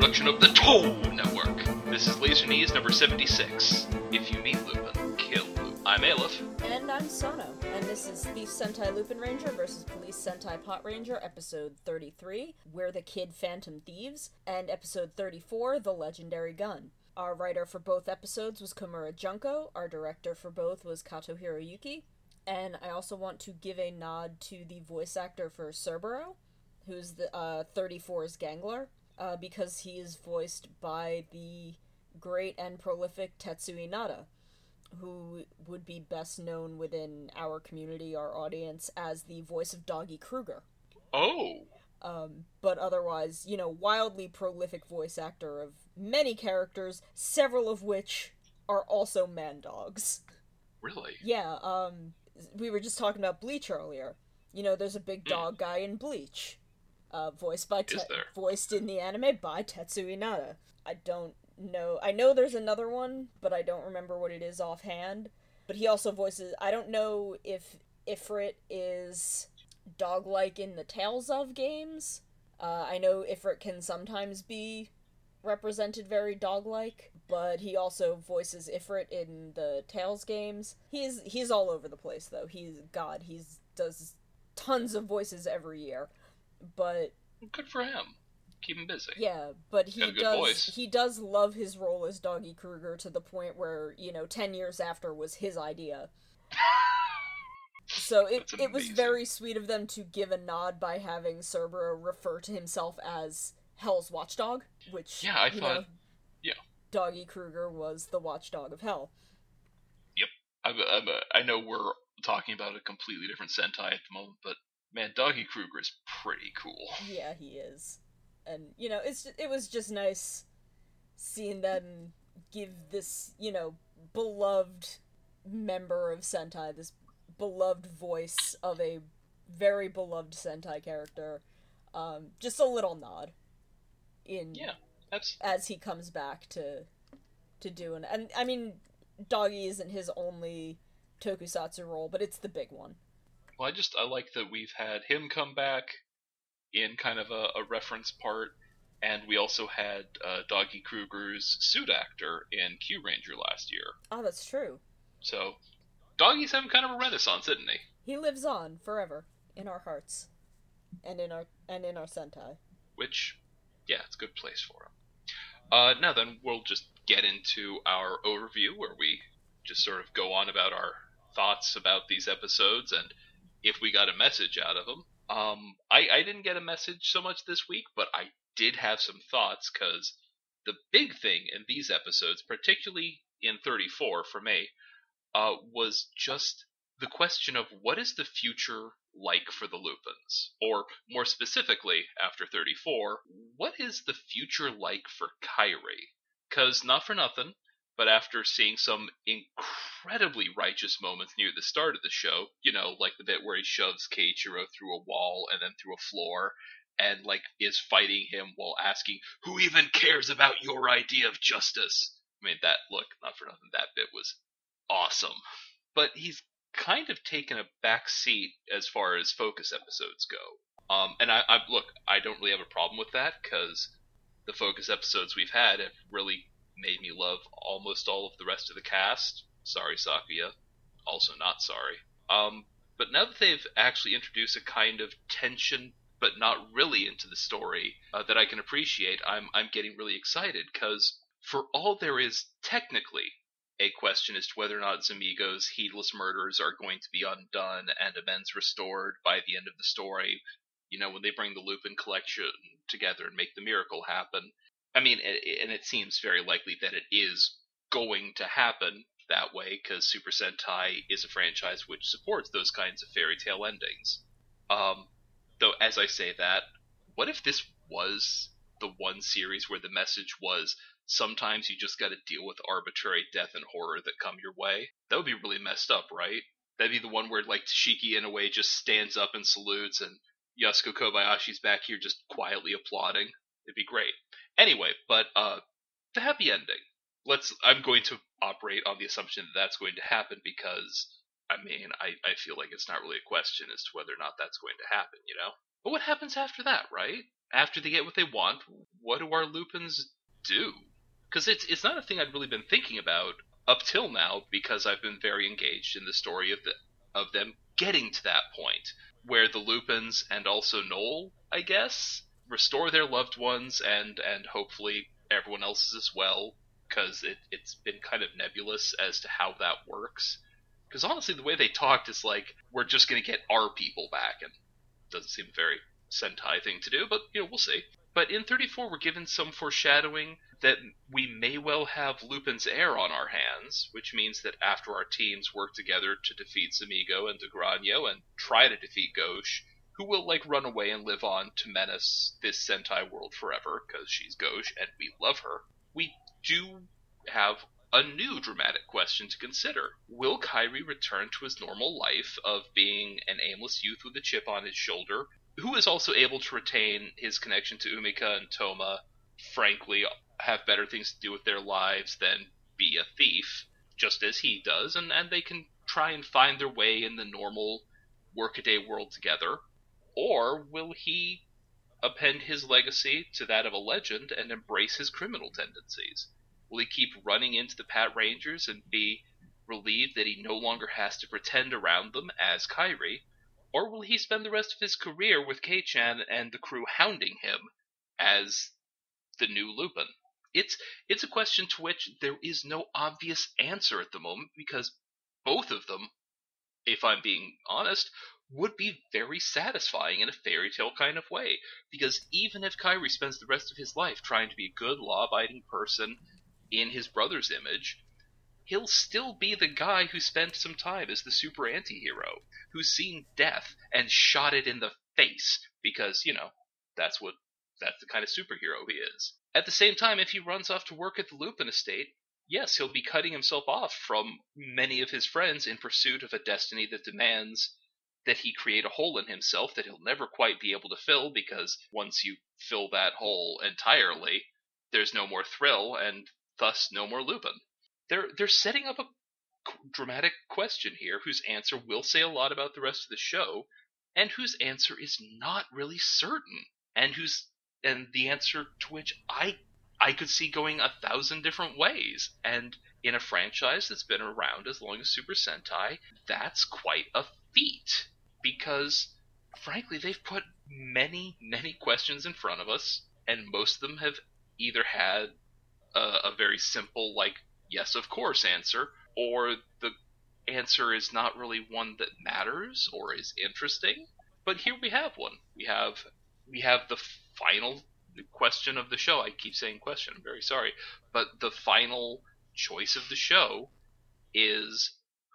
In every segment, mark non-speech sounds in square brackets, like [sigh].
production of the Toe Network. This is Laser Knees number 76. If you meet Lupin, kill Lupin. I'm Aleph. And I'm Sono, and this is Thief Sentai Lupin Ranger versus Police Sentai Pot Ranger, episode 33, We're the Kid Phantom Thieves, and episode 34, The Legendary Gun. Our writer for both episodes was Komura Junko, our director for both was Kato Hiroyuki, and I also want to give a nod to the voice actor for Cerbero, who's the uh, 34's Gangler, uh, because he is voiced by the great and prolific Tetsu Inada, who would be best known within our community, our audience, as the voice of Doggy Kruger. Oh! Um, but otherwise, you know, wildly prolific voice actor of many characters, several of which are also man dogs. Really? Yeah, um, we were just talking about Bleach earlier. You know, there's a big dog guy in Bleach, uh, voiced by Te- voiced in the anime by Tetsu Inada. I don't know. I know there's another one, but I don't remember what it is offhand. But he also voices. I don't know if Ifrit is dog-like in the Tales of games. Uh, I know Ifrit can sometimes be represented very dog-like, but he also voices Ifrit in the Tales games. He's he's all over the place though. He's God. He's does tons of voices every year, but Good for him. Keep him busy. yeah, but he Got a good does voice. he does love his role as Doggy Kruger to the point where you know ten years after was his idea. [laughs] So it it was very sweet of them to give a nod by having Cerbero refer to himself as Hell's Watchdog, which Yeah, I thought- know, yeah. Doggy Kruger was the Watchdog of Hell. I'm, I'm, I know we're talking about a completely different Sentai at the moment, but man, Doggy Kruger is pretty cool. Yeah, he is, and you know, it's it was just nice seeing them give this you know beloved member of Sentai this beloved voice of a very beloved Sentai character, um, just a little nod in Yeah, that's as he comes back to to do and and I mean Doggy isn't his only tokusatsu role, but it's the big one. Well, I just I like that we've had him come back in kind of a, a reference part, and we also had uh, Doggy Kruger's suit actor in Kyuranger last year. Oh, that's true. So Doggy's having kind of a renaissance, isn't he? He lives on forever in our hearts and in our and in our Sentai. Which, yeah, it's a good place for him. Uh, now then, we'll just get into our overview where we just sort of go on about our thoughts about these episodes and if we got a message out of them. Um, I, I didn't get a message so much this week, but I did have some thoughts because the big thing in these episodes, particularly in 34 for me, uh, was just the question of what is the future like for the Lupins? Or more specifically, after 34, what is the future like for Kairi? Because, not for nothing, but after seeing some incredibly righteous moments near the start of the show, you know, like the bit where he shoves Keiichiro through a wall and then through a floor, and like is fighting him while asking, "Who even cares about your idea of justice?" I mean, that look, not for nothing, that bit was awesome. But he's kind of taken a back seat as far as focus episodes go. Um, and I, I look, I don't really have a problem with that because the focus episodes we've had have really made me love almost all of the rest of the cast. Sorry, Sakuya. Also not sorry. Um, but now that they've actually introduced a kind of tension, but not really into the story uh, that I can appreciate, I'm I'm getting really excited because for all there is technically a question as to whether or not Zamigo's heedless murders are going to be undone and amends restored by the end of the story. You know, when they bring the Lupin collection together and make the miracle happen. I mean, a- and it seems very likely that it is going to happen that way because Super Sentai is a franchise which supports those kinds of fairy tale endings. Um, though, as I say that, what if this was the one series where the message was sometimes you just got to deal with arbitrary death and horror that come your way? That would be really messed up, right? That'd be the one where like Shiki in a way just stands up and salutes, and Yasuko Kobayashi's back here just quietly applauding. It'd be great. Anyway, but uh, the happy ending. Let's. I'm going to operate on the assumption that that's going to happen because I mean I, I feel like it's not really a question as to whether or not that's going to happen. You know. But what happens after that, right? After they get what they want, what do our Lupins do? Because it's it's not a thing I'd really been thinking about up till now because I've been very engaged in the story of the of them getting to that point where the Lupins and also Noel, I guess, restore their loved ones and and hopefully everyone else's as well because it, it's been kind of nebulous as to how that works. Because honestly, the way they talked is like we're just going to get our people back, and doesn't seem a very Sentai thing to do, but you know we'll see. But in 34, we're given some foreshadowing that we may well have Lupin's heir on our hands, which means that after our teams work together to defeat Zamigo and Dogranio and try to defeat Gauche, who will like run away and live on to menace this Sentai world forever because she's Gauche and we love her, we do have a new dramatic question to consider. Will Kairi return to his normal life of being an aimless youth with a chip on his shoulder, who is also able to retain his connection to Umika and Toma, frankly, have better things to do with their lives than be a thief, just as he does, and, and they can try and find their way in the normal workaday world together? Or will he append his legacy to that of a legend and embrace his criminal tendencies? Will he keep running into the Pat Rangers and be relieved that he no longer has to pretend around them as Kairi? Or will he spend the rest of his career with Kei-chan and the crew hounding him as the new Lupin? It's it's a question to which there is no obvious answer at the moment because both of them, if I'm being honest, would be very satisfying in a fairy tale kind of way. Because even if Kairi spends the rest of his life trying to be a good, law abiding person in his brother's image, he'll still be the guy who spent some time as the super anti-hero, who's seen death and shot it in the face because, you know, that's what that's the kind of superhero he is. At the same time, if he runs off to work at the Lupin estate, yes, he'll be cutting himself off from many of his friends in pursuit of a destiny that demands that he create a hole in himself that he'll never quite be able to fill because once you fill that hole entirely, there's no more thrill and thus no more Lupin. They're they're setting up a dramatic question here whose answer will say a lot about the rest of the show and whose answer is not really certain and whose and the answer to which I I could see going a thousand different ways. And in a franchise that's been around as long as Super Sentai, that's quite a feat. Because, frankly, they've put many, many questions in front of us, and most of them have either had a, a very simple, like, yes, of course answer, or the answer is not really one that matters or is interesting. But here we have one. We have we have the final question of the show. I keep saying question. I'm very sorry, but the final choice of the show is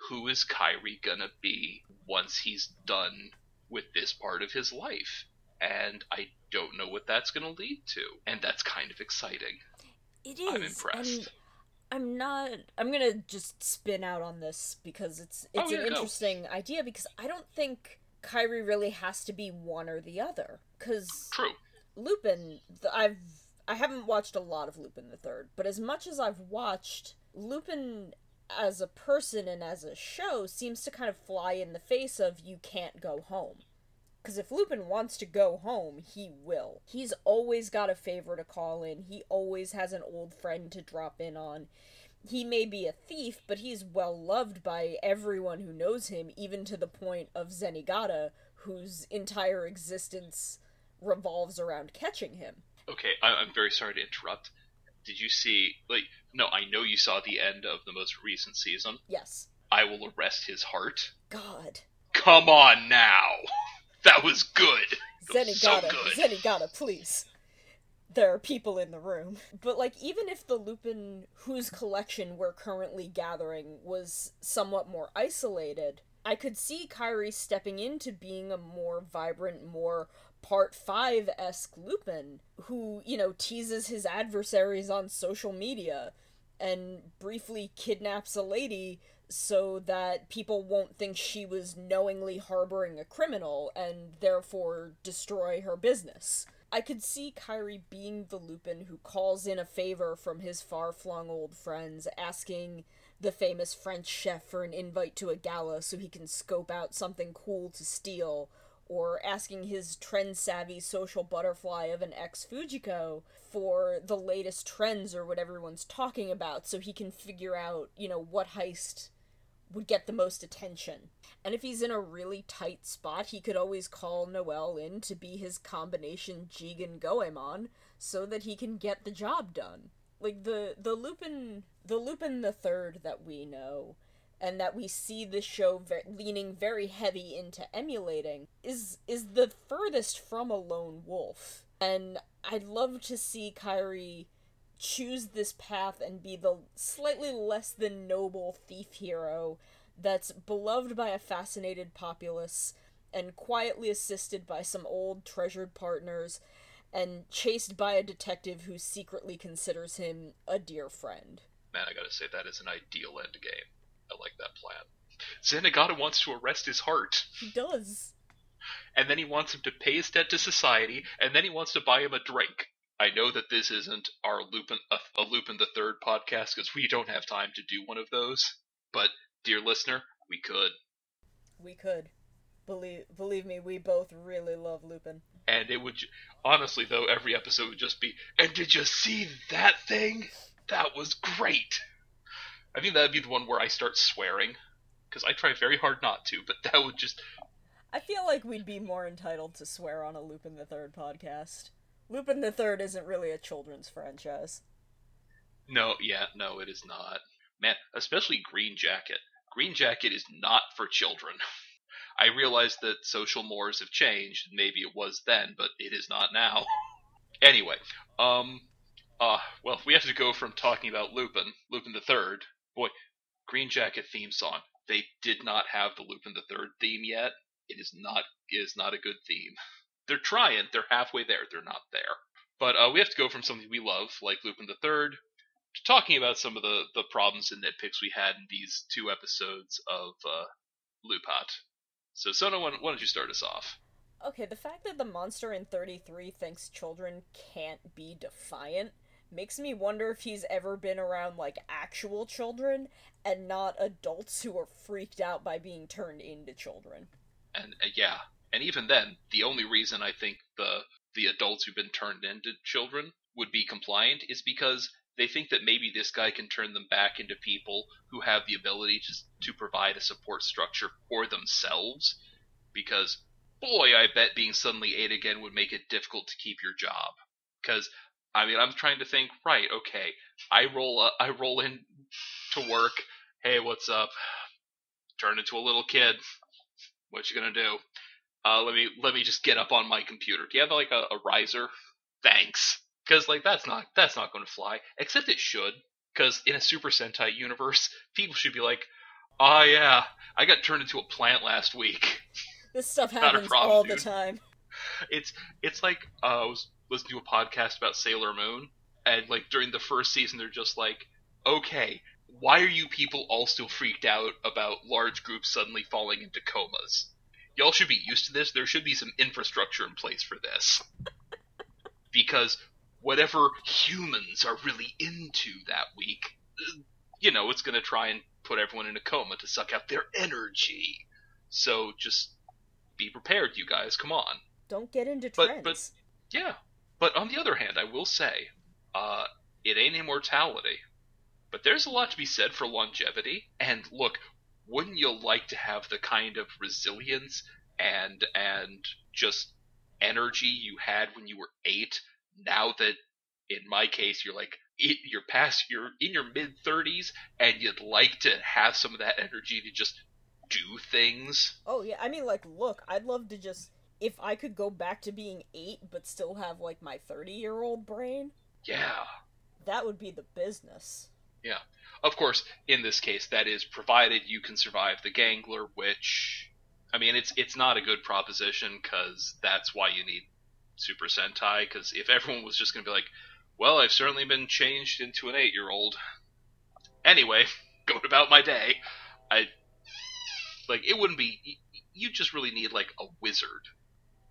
who is Kairi gonna be once he's done with this part of his life? And I don't know what that's gonna lead to, and that's kind of exciting. It is. I'm impressed. And I'm not. I'm gonna just spin out on this because it's oh, it's Oh, yeah, an interesting idea because I don't think Kairi really has to be one or the other. Because True. Lupin, I've I haven't watched a lot of Lupin the Third, but as much as I've watched, Lupin as a person and as a show seems to kind of fly in the face of you can't go home. Because if Lupin wants to go home, he will. He's always got a favor to call in. He always has an old friend to drop in on. He may be a thief, but he's well loved by everyone who knows him, even to the point of Zenigata, whose entire existence revolves around catching him. Okay, I, I'm very sorry to interrupt. Did you see? Like, no, I know you saw the end of the most recent season. Yes. I will arrest his heart. God. Come on now. That was good. That was so Zenigata, good. Zenigata, please. There are people in the room. But, like, even if the Lupin whose collection we're currently gathering was somewhat more isolated, I could see Kairi stepping into being a more vibrant, more part 5 esque Lupin, who, you know, teases his adversaries on social media and briefly kidnaps a lady so that people won't think she was knowingly harboring a criminal and therefore destroy her business. I could see Kairi being the Lupin who calls in a favor from his far flung old friends, asking the famous French chef for an invite to a gala so he can scope out something cool to steal, or asking his trend savvy social butterfly of an ex Fujiko for the latest trends or what everyone's talking about so he can figure out, you know, what heist would get the most attention. And if he's in a really tight spot, he could always call Noel in to be his combination Jigen Goemon so that he can get the job done. Like the the Lupin the Lupin the Third that we know and that we see the show ve- leaning very heavy into emulating is is the furthest from a lone wolf. And I'd love to see Kairi choose this path and be the slightly less than noble thief hero that's beloved by a fascinated populace and quietly assisted by some old treasured partners and chased by a detective who secretly considers him a dear friend. Man, I gotta say, that is an ideal end game. I like that plan. Zenigata wants to arrest his heart. He does. And then he wants him to pay his debt to society, and then he wants to buy him a drink. I know that this isn't our Lupin, a, a Lupin the Third podcast because we don't have time to do one of those. But, dear listener, we could. We could. Believe believe me, we both really love Lupin. And it would, honestly though, every episode would just be, and did you see that thing? That was great. I think that'd be the one where I start swearing, because I try very hard not to, but that would just. I feel like we'd be more entitled to swear on a Lupin the Third podcast. Lupin the Third isn't really a children's franchise. No, yeah, no, it is not. Man, especially Green Jacket. Green Jacket is not for children. [laughs] I realize that social mores have changed. Maybe it was then, but it is not now. anyway, um, uh, well, we have to go from talking about Lupin, Lupin the Third. Boy, Green Jacket theme song. They did not have the Lupin the Third theme yet. It is not. It is not a good theme. [laughs] They're trying. They're halfway there. They're not there. But uh, we have to go from something we love, like Lupin the Third, to talking about some of the the problems and nitpicks we had in these two episodes of uh, Lupat. So, Sona, why don't you start us off? Okay, the fact that the monster in 33 thinks children can't be defiant makes me wonder if he's ever been around, like, actual children and not adults who are freaked out by being turned into children. And uh, yeah, and even then, the only reason I think the the adults who've been turned into children would be compliant is because they think that maybe this guy can turn them back into people who have the ability to, to provide a support structure for themselves. Because, boy, I bet being suddenly eight again would make it difficult to keep your job. Because, I mean, I'm trying to think, right, okay, I roll, uh, I roll in to work. Hey, what's up? Turn into a little kid. What you gonna do? Uh, let me let me just get up on my computer. Do you have like a, a riser? Thanks because like that's not that's not going to fly. Except it should, because in a Super Sentai universe, people should be like, "Oh yeah, I got turned into a plant last week." This stuff [laughs] happens problem, all dude. the time. It's it's like uh, I was listening to a podcast about Sailor Moon, and like during the first season, they're just like, "Okay, why are you people all still freaked out about large groups suddenly falling into comas?" Y'all should be used to this. There should be some infrastructure in place for this. [laughs] because whatever humans are really into that week, you know, it's going to try and put everyone in a coma to suck out their energy. So just be prepared, you guys. Come on. Don't get into trends. But, but yeah. But on the other hand, I will say, uh, it ain't immortality. But there's a lot to be said for longevity. And look, wouldn't you like to have the kind of resilience and and just energy you had when you were eight now that in my case you're like you're past you're in your mid 30s and you'd like to have some of that energy to just do things oh yeah i mean like look i'd love to just if i could go back to being 8 but still have like my 30 year old brain yeah that would be the business yeah of course in this case that is provided you can survive the gangler which i mean it's it's not a good proposition cuz that's why you need Super Sentai because if everyone was just going to be like, well, I've certainly been changed into an eight year old. Anyway, [laughs] going about my day, I. Like, it wouldn't be. You just really need, like, a wizard.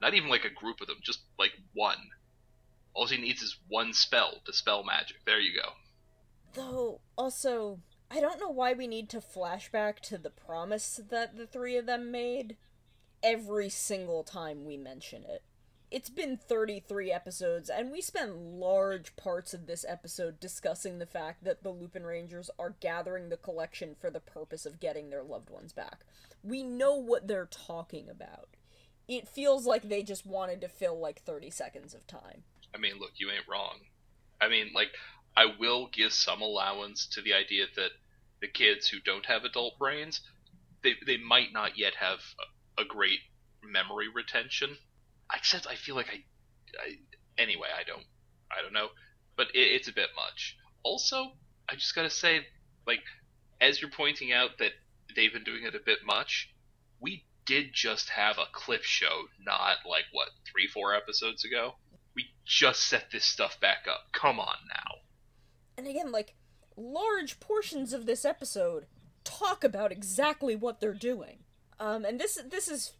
Not even, like, a group of them, just, like, one. All he needs is one spell to spell magic. There you go. Though, also, I don't know why we need to flashback to the promise that the three of them made every single time we mention it. It's been 33 episodes, and we spent large parts of this episode discussing the fact that the Lupin Rangers are gathering the collection for the purpose of getting their loved ones back. We know what they're talking about. It feels like they just wanted to fill like 30 seconds of time. I mean, look, you ain't wrong. I mean, like, I will give some allowance to the idea that the kids who don't have adult brains, they, they might not yet have a, great memory retention. Except I feel like I, I anyway, I don't, I don't know, but it, it's a bit much. Also, I just gotta say, like, as you're pointing out that they've been doing it a bit much, we did just have a clip show, not like what three, four episodes ago. We just set this stuff back up. Come on now. And again, like, large portions of this episode talk about exactly what they're doing. Um, and this this is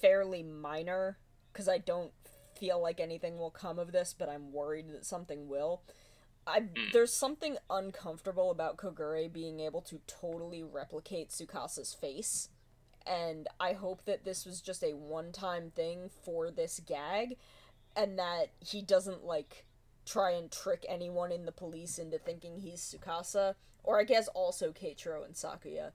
fairly minor because I don't feel like anything will come of this, but I'm worried that something will. I Hmm. there's something uncomfortable about Kogure being able to totally replicate Tsukasa's face, and I hope that this was just a one-time thing for this gag, and that he doesn't like try and trick anyone in the police into thinking he's Tsukasa, or I guess also Keiichiro and Sakuya,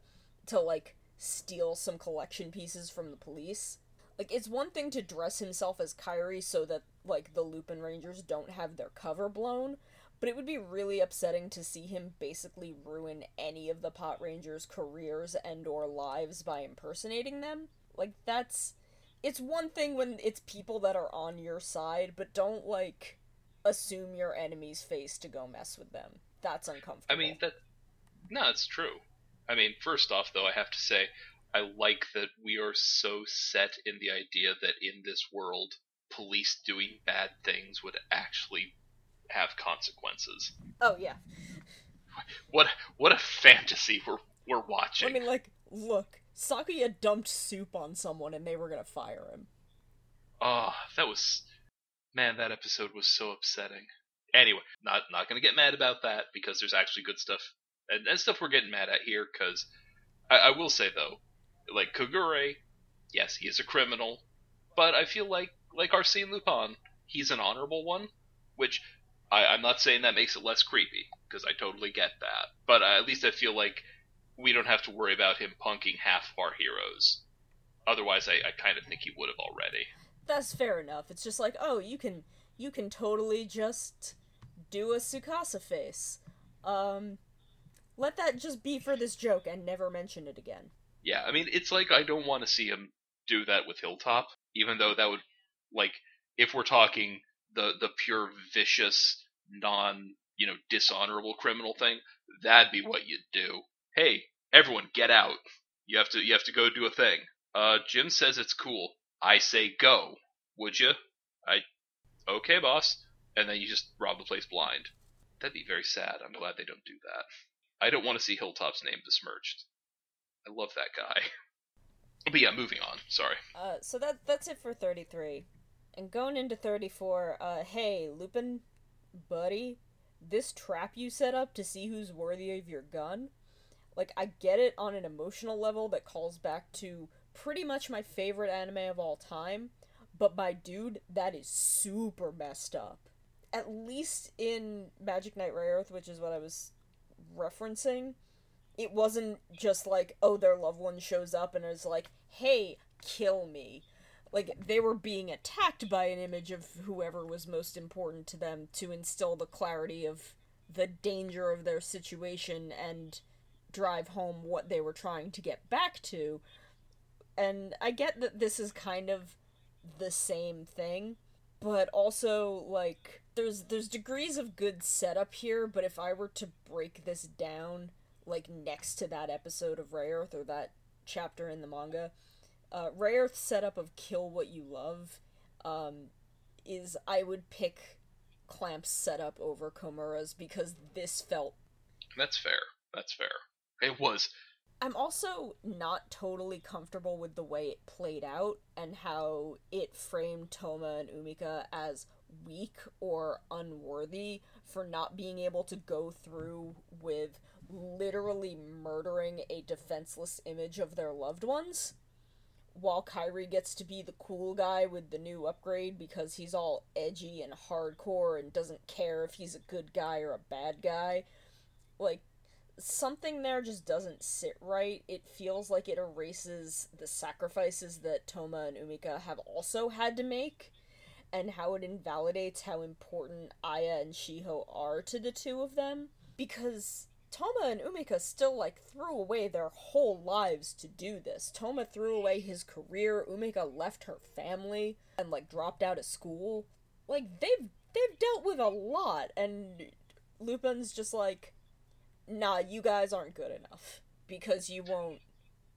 to like steal some collection pieces from the police. Like it's one thing to dress himself as Kairi so that like the Lupin Rangers don't have their cover blown, but it would be really upsetting to see him basically ruin any of the Pot Rangers' careers and or lives by impersonating them. Like that's it's one thing when it's people that are on your side, but don't like assume your enemy's face to go mess with them. That's uncomfortable. I mean that. No, it's true. I mean, first off, though, I have to say, I like that we are so set in the idea that in this world, police doing bad things would actually have consequences. Oh yeah. What what a fantasy we're we're watching. I mean like look, Sakuya dumped soup on someone and they were gonna fire him. Oh, that was man, that episode was so upsetting. Anyway, not not gonna get mad about that because there's actually good stuff and, and stuff we're getting mad at here. Because I, I will say though, like Kogure, yes, he is a criminal, but I feel like like Arsene Lupin, he's an honorable one, which I, I'm not saying that makes it less creepy because I totally get that. But uh, at least I feel like we don't have to worry about him punking half of our heroes. Otherwise, I, I kind of think he would have already. That's fair enough. It's just like, oh, you can you can totally just do a Tsukasa face. Um let that just be for this joke and never mention it again. Yeah, I mean, it's like I don't want to see him do that with Hilltop, even though that would, like, if we're talking the the pure vicious, non, you know, dishonorable criminal thing, that'd be what you'd do. Hey, everyone, get out! You have to you have to go do a thing. Uh, Jim says it's cool. I say go. Would you? I, okay, boss. And then you just rob the place blind. That'd be very sad. I'm glad they don't do that. I don't want to see Hilltop's name besmirched. I love that guy. [laughs] But yeah, moving on. Sorry. Uh so that that's it for 33. And going into 34, uh hey, Lupin buddy, this trap you set up to see who's worthy of your gun, like I get it on an emotional level that calls back to pretty much my favorite anime of all time, but my dude, that is super messed up. At least in Magic Knight Rayearth, which is what I was referencing, it wasn't just like, oh, their loved one shows up and is like, hey, kill me. Like, they were being attacked by an image of whoever was most important to them to instill the clarity of the danger of their situation and drive home what they were trying to get back to. And I get that this is kind of the same thing, but also like there's there's degrees of good setup here, but if I were to break this down like next to that episode of Rayearth or that chapter in the manga, uh Rayearth's setup of kill what you love um is I would pick Clamp's setup over Komura's because this felt That's fair. That's fair. It was. I'm also not totally comfortable with the way it played out and how it framed Toma and Umika as weak or unworthy for not being able to go through with literally murdering a defenseless image of their loved ones while Kairi gets to be the cool guy with the new upgrade because he's all edgy and hardcore and doesn't care if he's a good guy or a bad guy, like something there just doesn't sit right. It feels like it erases the sacrifices that Toma and Umika have also had to make and how it invalidates how important Aya and Shiho are to the two of them because Toma and Umika still like threw away their whole lives to do this. Toma threw away his career, Umika left her family and like dropped out of school. Like they've they've dealt with a lot and Lupin's just like nah, you guys aren't good enough because you won't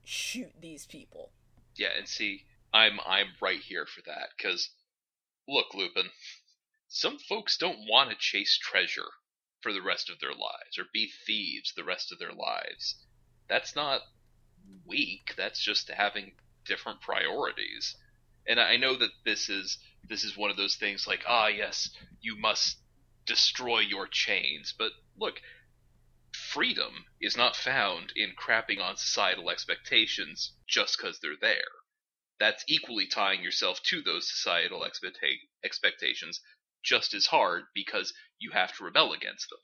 shoot these people. Yeah, and see, I'm I'm right here for that cuz look, Lupin, some folks don't want to chase treasure for the rest of their lives or be thieves the rest of their lives. That's not weak. That's just having different priorities. And I know that this is this is one of those things like, ah, yes, you must destroy your chains. But look, freedom is not found in crapping on societal expectations just because they're there. That's equally tying yourself to those societal expecta- expectations just as hard because you have to rebel against them.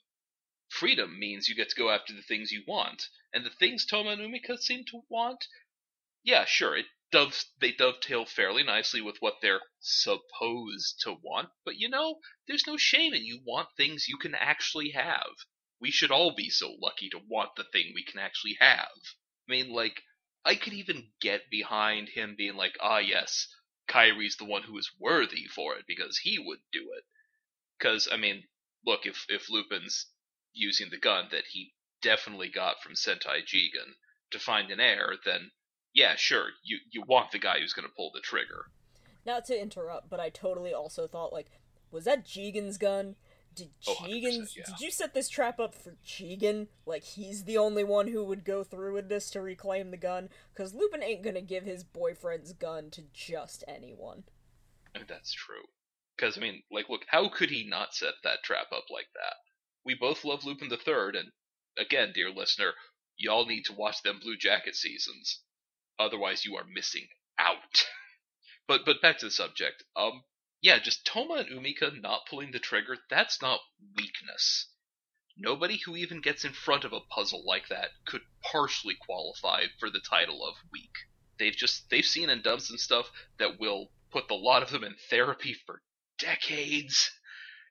Freedom means you get to go after the things you want, and the things Toma and Umika seem to want, yeah, sure, it dove they dovetail fairly nicely with what they're supposed to want, but you know, there's no shame in you want things you can actually have. We should all be so lucky to want the thing we can actually have. I mean, like, I could even get behind him being like, ah, yes, Kairi's the one who is worthy for it because he would do it. Because I mean, look, if if Lupin's using the gun that he definitely got from Sentai Jigen to find an heir, then yeah, sure, you you want the guy who's going to pull the trigger. Not to interrupt, but I totally also thought like, was that Jigen's gun? Did Oh, Jigen? 100%, yeah. Did you set this trap up for Jigen? Like he's the only one who would go through with this to reclaim the gun? Because Lupin ain't gonna give his boyfriend's gun to just anyone. I that's true. Because I mean, like, look, how could he not set that trap up like that? We both love Lupin the Third, and again, dear listener, y'all need to watch them Blue Jacket seasons. Otherwise, you are missing out. [laughs] but but back to the subject. Um, yeah, just Toma and Umika not pulling the trigger. That's not weakness. Nobody who even gets in front of a puzzle like that could partially qualify for the title of weak. They've just they've seen and done some stuff that will put the lot of them in therapy for decades,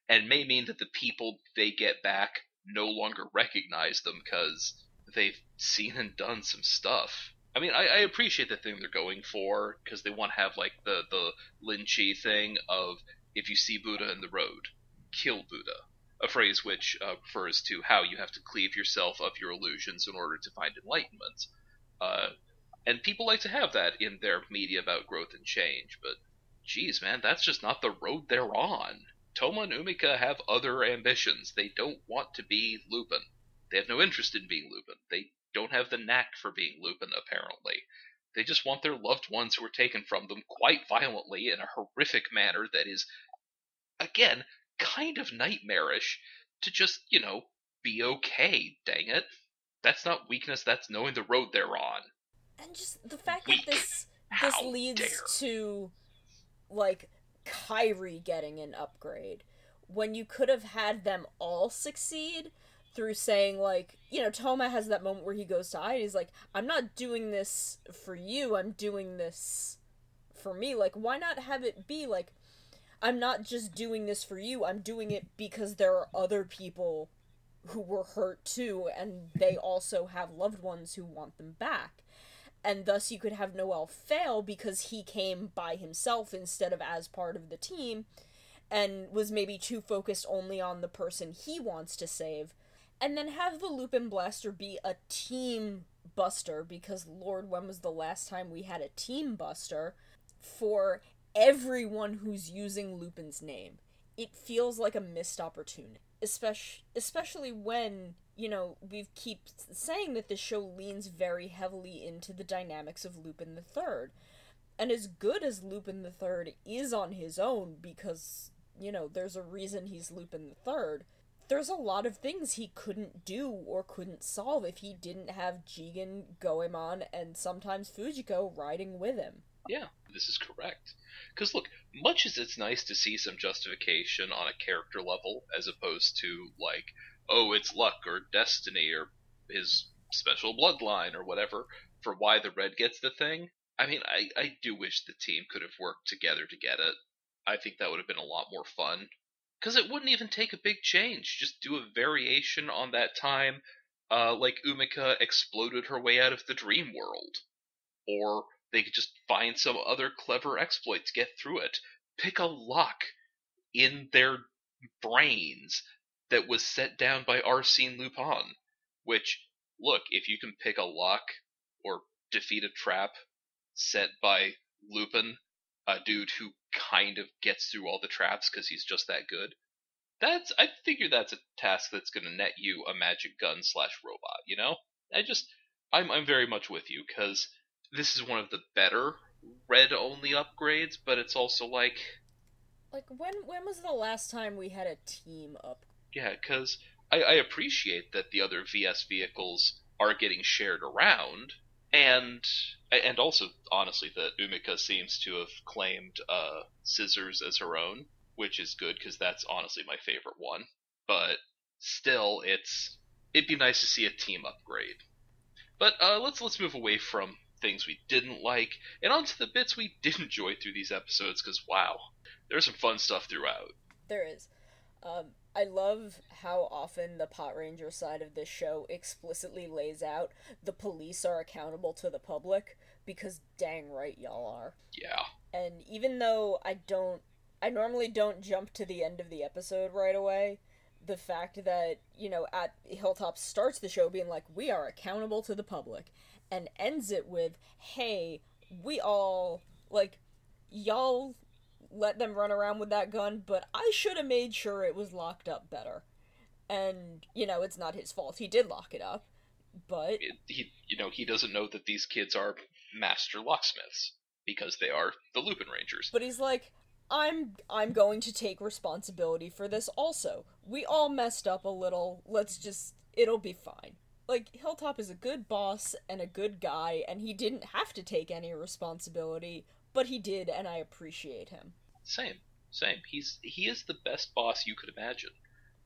and may mean that the people they get back no longer recognize them because they've seen and done some stuff. I mean, I, I appreciate the thing they're going for because they want to have like the the Lin Chi thing of if you see Buddha in the road, kill Buddha. A phrase which uh, refers to how you have to cleave yourself of your illusions in order to find enlightenment. Uh, and people like to have that in their media about growth and change, but geez, man, that's just not the road they're on. Toma and Umika have other ambitions. They don't want to be Lupin. They have no interest in being Lupin. They don't have the knack for being Lupin, apparently. They just want their loved ones who were taken from them quite violently in a horrific manner that is, again, kind of nightmarish to just, you know, be okay, dang it. That's not weakness, that's knowing the road they're on. And just the fact Weak. that this this How leads dare. to like Kairi getting an upgrade when you could have had them all succeed through saying like you know Toma has that moment where he goes to I and he's like I'm not doing this for you I'm doing this for me. Like why not have it be like I'm not just doing this for you I'm doing it because there are other people who were hurt too and they also have loved ones who want them back. And thus you could have Noel fail because he came by himself instead of as part of the team and was maybe too focused only on the person he wants to save and then have the Lupin Blaster be a team buster because lord when was the last time we had a team buster for everyone who's using Lupin's name it feels like a missed opportunity especially especially when you know we keep saying that this show leans very heavily into the dynamics of Lupin the Third, and as good as Lupin the Third is on his own because you know there's a reason he's Lupin the Third. There's a lot of things he couldn't do or couldn't solve if he didn't have Jigen, Goemon, and sometimes Fujiko riding with him. Yeah, this is correct. Because look, much as it's nice to see some justification on a character level, as opposed to like, oh, it's luck or destiny or his special bloodline or whatever for why the red gets the thing. I mean, I, I do wish the team could have worked together to get it. I think that would have been a lot more fun. Because it wouldn't even take a big change. Just do a variation on that time, uh, like Umika exploded her way out of the dream world. Or they could just find some other clever exploit to get through it. Pick a lock in their brains that was set down by Arsene Lupin. Which, look, if you can pick a lock or defeat a trap set by Lupin, a dude who kind of gets through all the traps because he's just that good. That's I figure that's a task that's going to net you a magic gun slash robot. You know, I just I'm I'm very much with you because this is one of the better red only upgrades, but it's also like like when when was the last time we had a team up? Yeah, because I, I appreciate that the other VS vehicles are getting shared around, and and also honestly that Umika seems to have claimed uh, scissors as her own, which is good because that's honestly my favorite one. But still, it's it'd be nice to see a team upgrade. But uh, let's let's move away from things we didn't like and onto the bits we [laughs] did enjoy through these episodes because wow, there's some fun stuff throughout. There is. Um, I love how often the Pot Ranger side of this show explicitly lays out the police are accountable to the public because dang right y'all are. Yeah. And even though I don't I normally don't jump to the end of the episode right away, the fact that, you know, at Hilltop starts the show being like, we are accountable to the public, and ends it with, hey, we all, like, y'all let them run around with that gun, but I should have made sure it was locked up better. And, you know, it's not his fault. He did lock it up, but. He, you know, he doesn't know that these kids are master locksmiths because they are the Lupin Rangers. But he's like, I'm I'm going to take responsibility for this also. We all messed up a little. Let's just it'll be fine. Like Hilltop is a good boss and a good guy and he didn't have to take any responsibility, but he did and I appreciate him. Same. Same. He's he is the best boss you could imagine.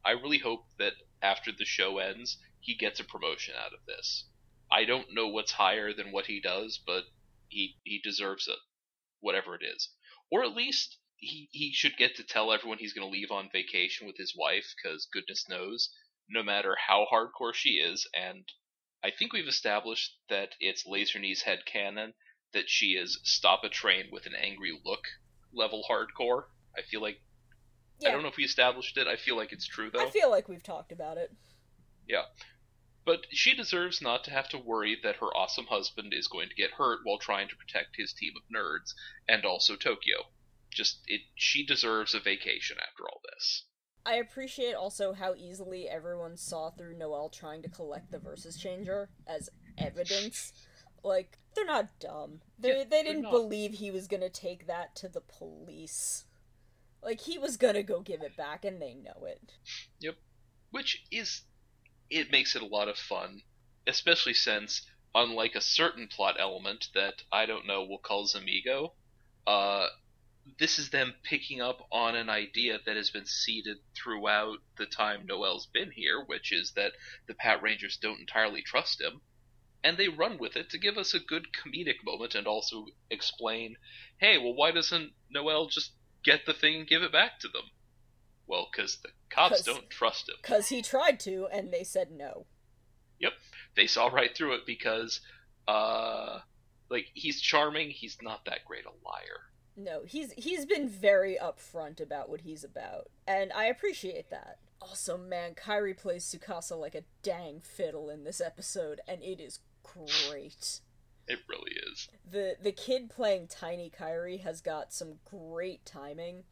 I really hope that after the show ends, he gets a promotion out of this. I don't know what's higher than what he does, but he he deserves it. Whatever it is. Or at least he, he should get to tell everyone he's going to leave on vacation with his wife because goodness knows, no matter how hardcore she is, and I think we've established that it's Laserknee's head canon that she is stop a train with an angry look level hardcore. I feel like yeah. I don't know if we established it. I feel like it's true though. I feel like we've talked about it. Yeah. But she deserves not to have to worry that her awesome husband is going to get hurt while trying to protect his team of nerds and also Tokyo just it she deserves a vacation after all this. I appreciate also how easily everyone saw through Noel trying to collect the versus changer as evidence. [laughs] like they're not dumb. They yeah, they didn't believe he was gonna take that to the police. Like he was gonna go give it back, and they know it. Yep. Which is, it makes it a lot of fun, especially since, unlike a certain plot element that I don't know we'll call Zamigo, uh, this is them picking up on an idea that has been seeded throughout the time Noel's been here, which is that the Pat Rangers don't entirely trust him. And they run with it to give us a good comedic moment and also explain, hey, well, why doesn't Noel just get the thing and give it back to them? Well, because the cops don't trust him. Because he tried to, and they said no. Yep. They saw right through it because, uh, like, he's charming, he's not that great a liar. No, he's he's been very upfront about what he's about, and I appreciate that. Also, man, Kairi plays Tsukasa like a dang fiddle in this episode, and it is great. It really is. The the kid playing Tiny Kairi has got some great timing,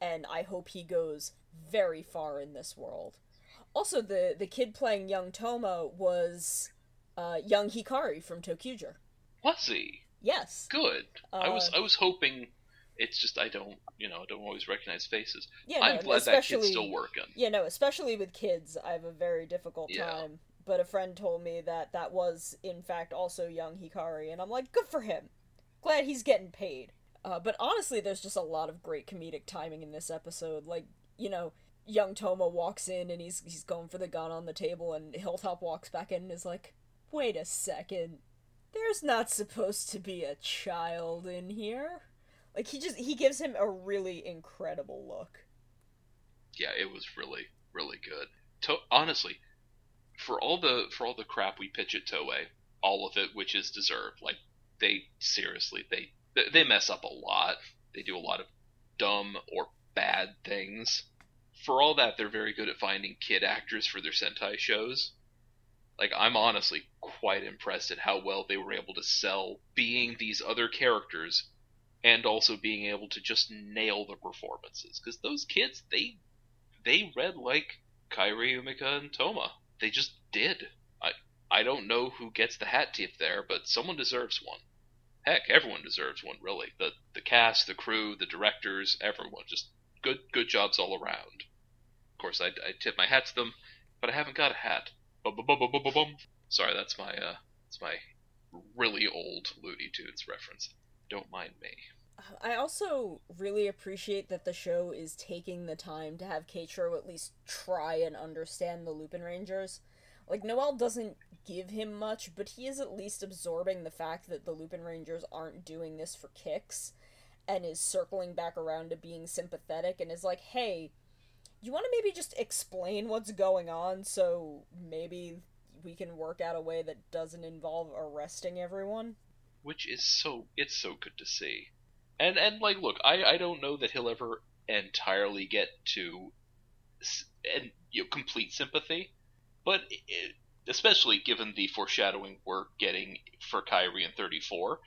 and I hope he goes very far in this world. Also, the the kid playing young Toma was uh, young Hikari from ToQger. Was he? Yes. Good. Uh, I was I was hoping it's just I don't you know I don't always recognize faces. Yeah, I'm no, glad that kid's still working. Yeah, no, especially with kids, I have a very difficult yeah. time. But a friend told me that that was in fact also young Hikari, and I'm like, good for him. glad he's getting paid. Uh, but honestly, there's just a lot of great comedic timing in this episode. Like, you know, young Toma walks in and he's he's going for the gun on the table, and Hilltop walks back in and is like, "Wait a second, there's not supposed to be a child in here." Like he just he gives him a really incredible look. Yeah, it was really really good. To- honestly, for all the for all the crap we pitch at Toei, all of it which is deserved. Like they seriously they they mess up a lot. They do a lot of dumb or bad things. For all that, they're very good at finding kid actors for their Sentai shows. Like I'm honestly quite impressed at how well they were able to sell being these other characters and also being able to just nail the performances because those kids they they read like Kairi, Umika, and Toma. They just did. I I don't know who gets the hat tip there, but someone deserves one. Heck, everyone deserves one, really. The the cast, the crew, the directors, everyone. Just good good jobs all around. Of course, I I tip my hat to them, but I haven't got a hat. Bum-bum-bum-bum-bum-bum. Sorry, that's my uh, that's my really old Looney Tunes reference. Don't mind me. I also really appreciate that the show is taking the time to have Keiichiro at least try and understand the Lupin Rangers. Like, Noel doesn't give him much, but he is at least absorbing the fact that the Lupin Rangers aren't doing this for kicks and is circling back around to being sympathetic and is like, hey, you want to maybe just explain what's going on so maybe we can work out a way that doesn't involve arresting everyone? Which is so, it's so good to see and and like look i i don't know that he'll ever entirely get to and you know, complete sympathy but it, especially given the foreshadowing we're getting for Kairi in 34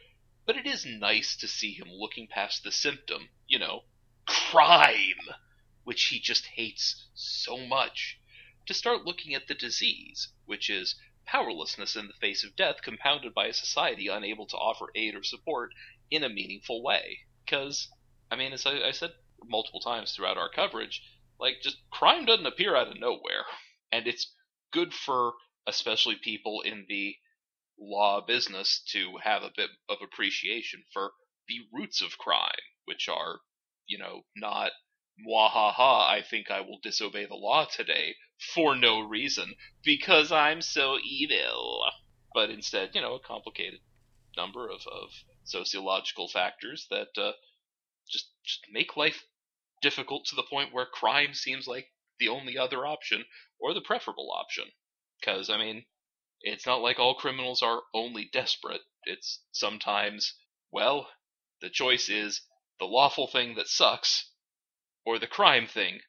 but it is nice to see him looking past the symptom you know crime which he just hates so much to start looking at the disease which is powerlessness in the face of death compounded by a society unable to offer aid or support in a meaningful way. Because, I mean, as I, I said multiple times throughout our coverage, like, just crime doesn't appear out of nowhere. And it's good for especially people in the law business to have a bit of appreciation for the roots of crime, which are, you know, not Mwahaha, I think I will disobey the law today for no reason because I'm so evil. But instead, you know, a complicated number of, of sociological factors that uh, just just make life difficult to the point where crime seems like the only other option or the preferable option. Because I mean, it's not like all criminals are only desperate. It's sometimes, well, the choice is the lawful thing that sucks or the crime thing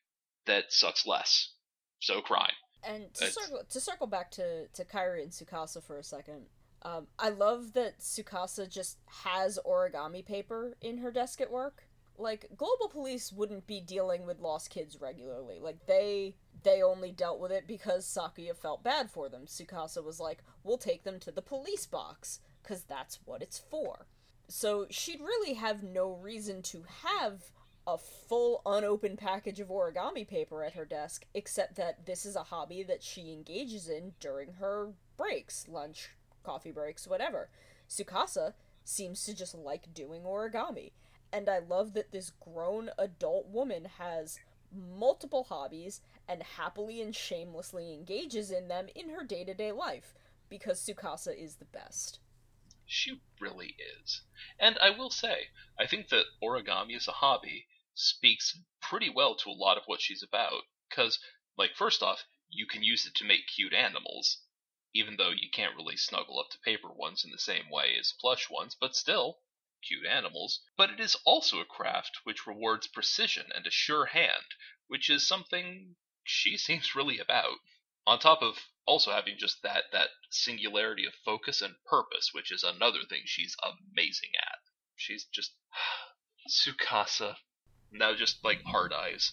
that sucks less. So crime. And to circle to circle back to to Kairi and Tsukasa for a second, um, I love that Tsukasa just has origami paper in her desk at work. Like Global Police wouldn't be dealing with lost kids regularly. Like they they only dealt with it because Sakuya felt bad for them. Tsukasa was like, "We'll take them to the police box cuz that's what it's for." So she'd really have no reason to have a full unopened package of origami paper at her desk except that this is a hobby that she engages in during her breaks, lunch, coffee breaks, whatever. Tsukasa seems to just like doing origami. And I love that this grown adult woman has multiple hobbies and happily and shamelessly engages in them in her day to day life because Tsukasa is the best. She really is. And I will say, I think that origami as a hobby speaks pretty well to a lot of what she's about. Because, like, first off, you can use it to make cute animals even though you can't really snuggle up to paper ones in the same way as plush ones, but still, cute animals. But it is also a craft which rewards precision and a sure hand, which is something she [laughs] seems really about. On top of also having just that that singularity of focus and purpose, which is another thing she's amazing at. She's just [sighs] Tsukasa. Now just like hard eyes.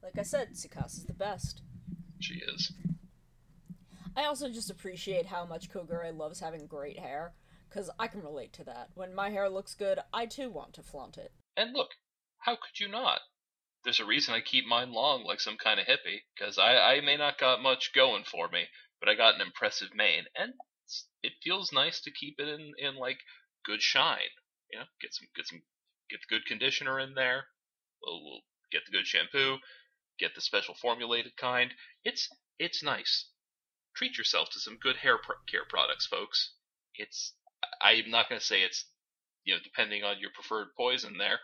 Like I said, Tsukasa's the best. She is. I also just appreciate how much Kogure loves having great hair, because I can relate to that. When my hair looks good, I too want to flaunt it. And look, how could you not? There's a reason I keep mine long like some kind of hippie, because I, I may not got much going for me, but I got an impressive mane, and it feels nice to keep it in, in like good shine. You know, get some get some get the good conditioner in there. We'll, we'll get the good shampoo, get the special formulated kind. It's it's nice. Treat yourself to some good hair care products, folks. It's I'm not going to say it's you know depending on your preferred poison there,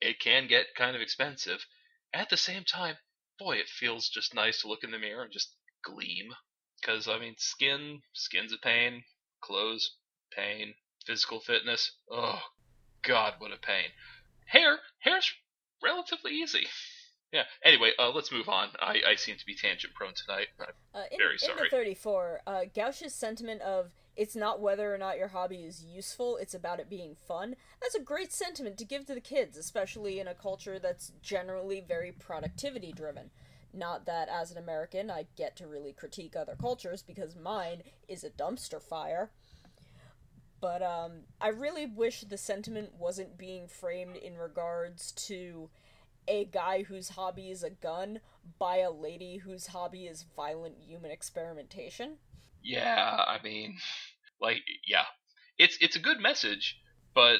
it can get kind of expensive. At the same time, boy, it feels just nice to look in the mirror and just gleam. Because I mean, skin, skin's a pain. Clothes, pain. Physical fitness, oh god, what a pain. Hair, hair's relatively easy. Yeah. Anyway, uh, let's move on. I, I seem to be tangent prone tonight. Uh, in, very sorry. In the 34, uh, Gauche's sentiment of it's not whether or not your hobby is useful, it's about it being fun. That's a great sentiment to give to the kids, especially in a culture that's generally very productivity driven. Not that as an American I get to really critique other cultures because mine is a dumpster fire. But um, I really wish the sentiment wasn't being framed in regards to a guy whose hobby is a gun by a lady whose hobby is violent human experimentation. Yeah, I mean, [laughs] like, yeah, it's it's a good message, but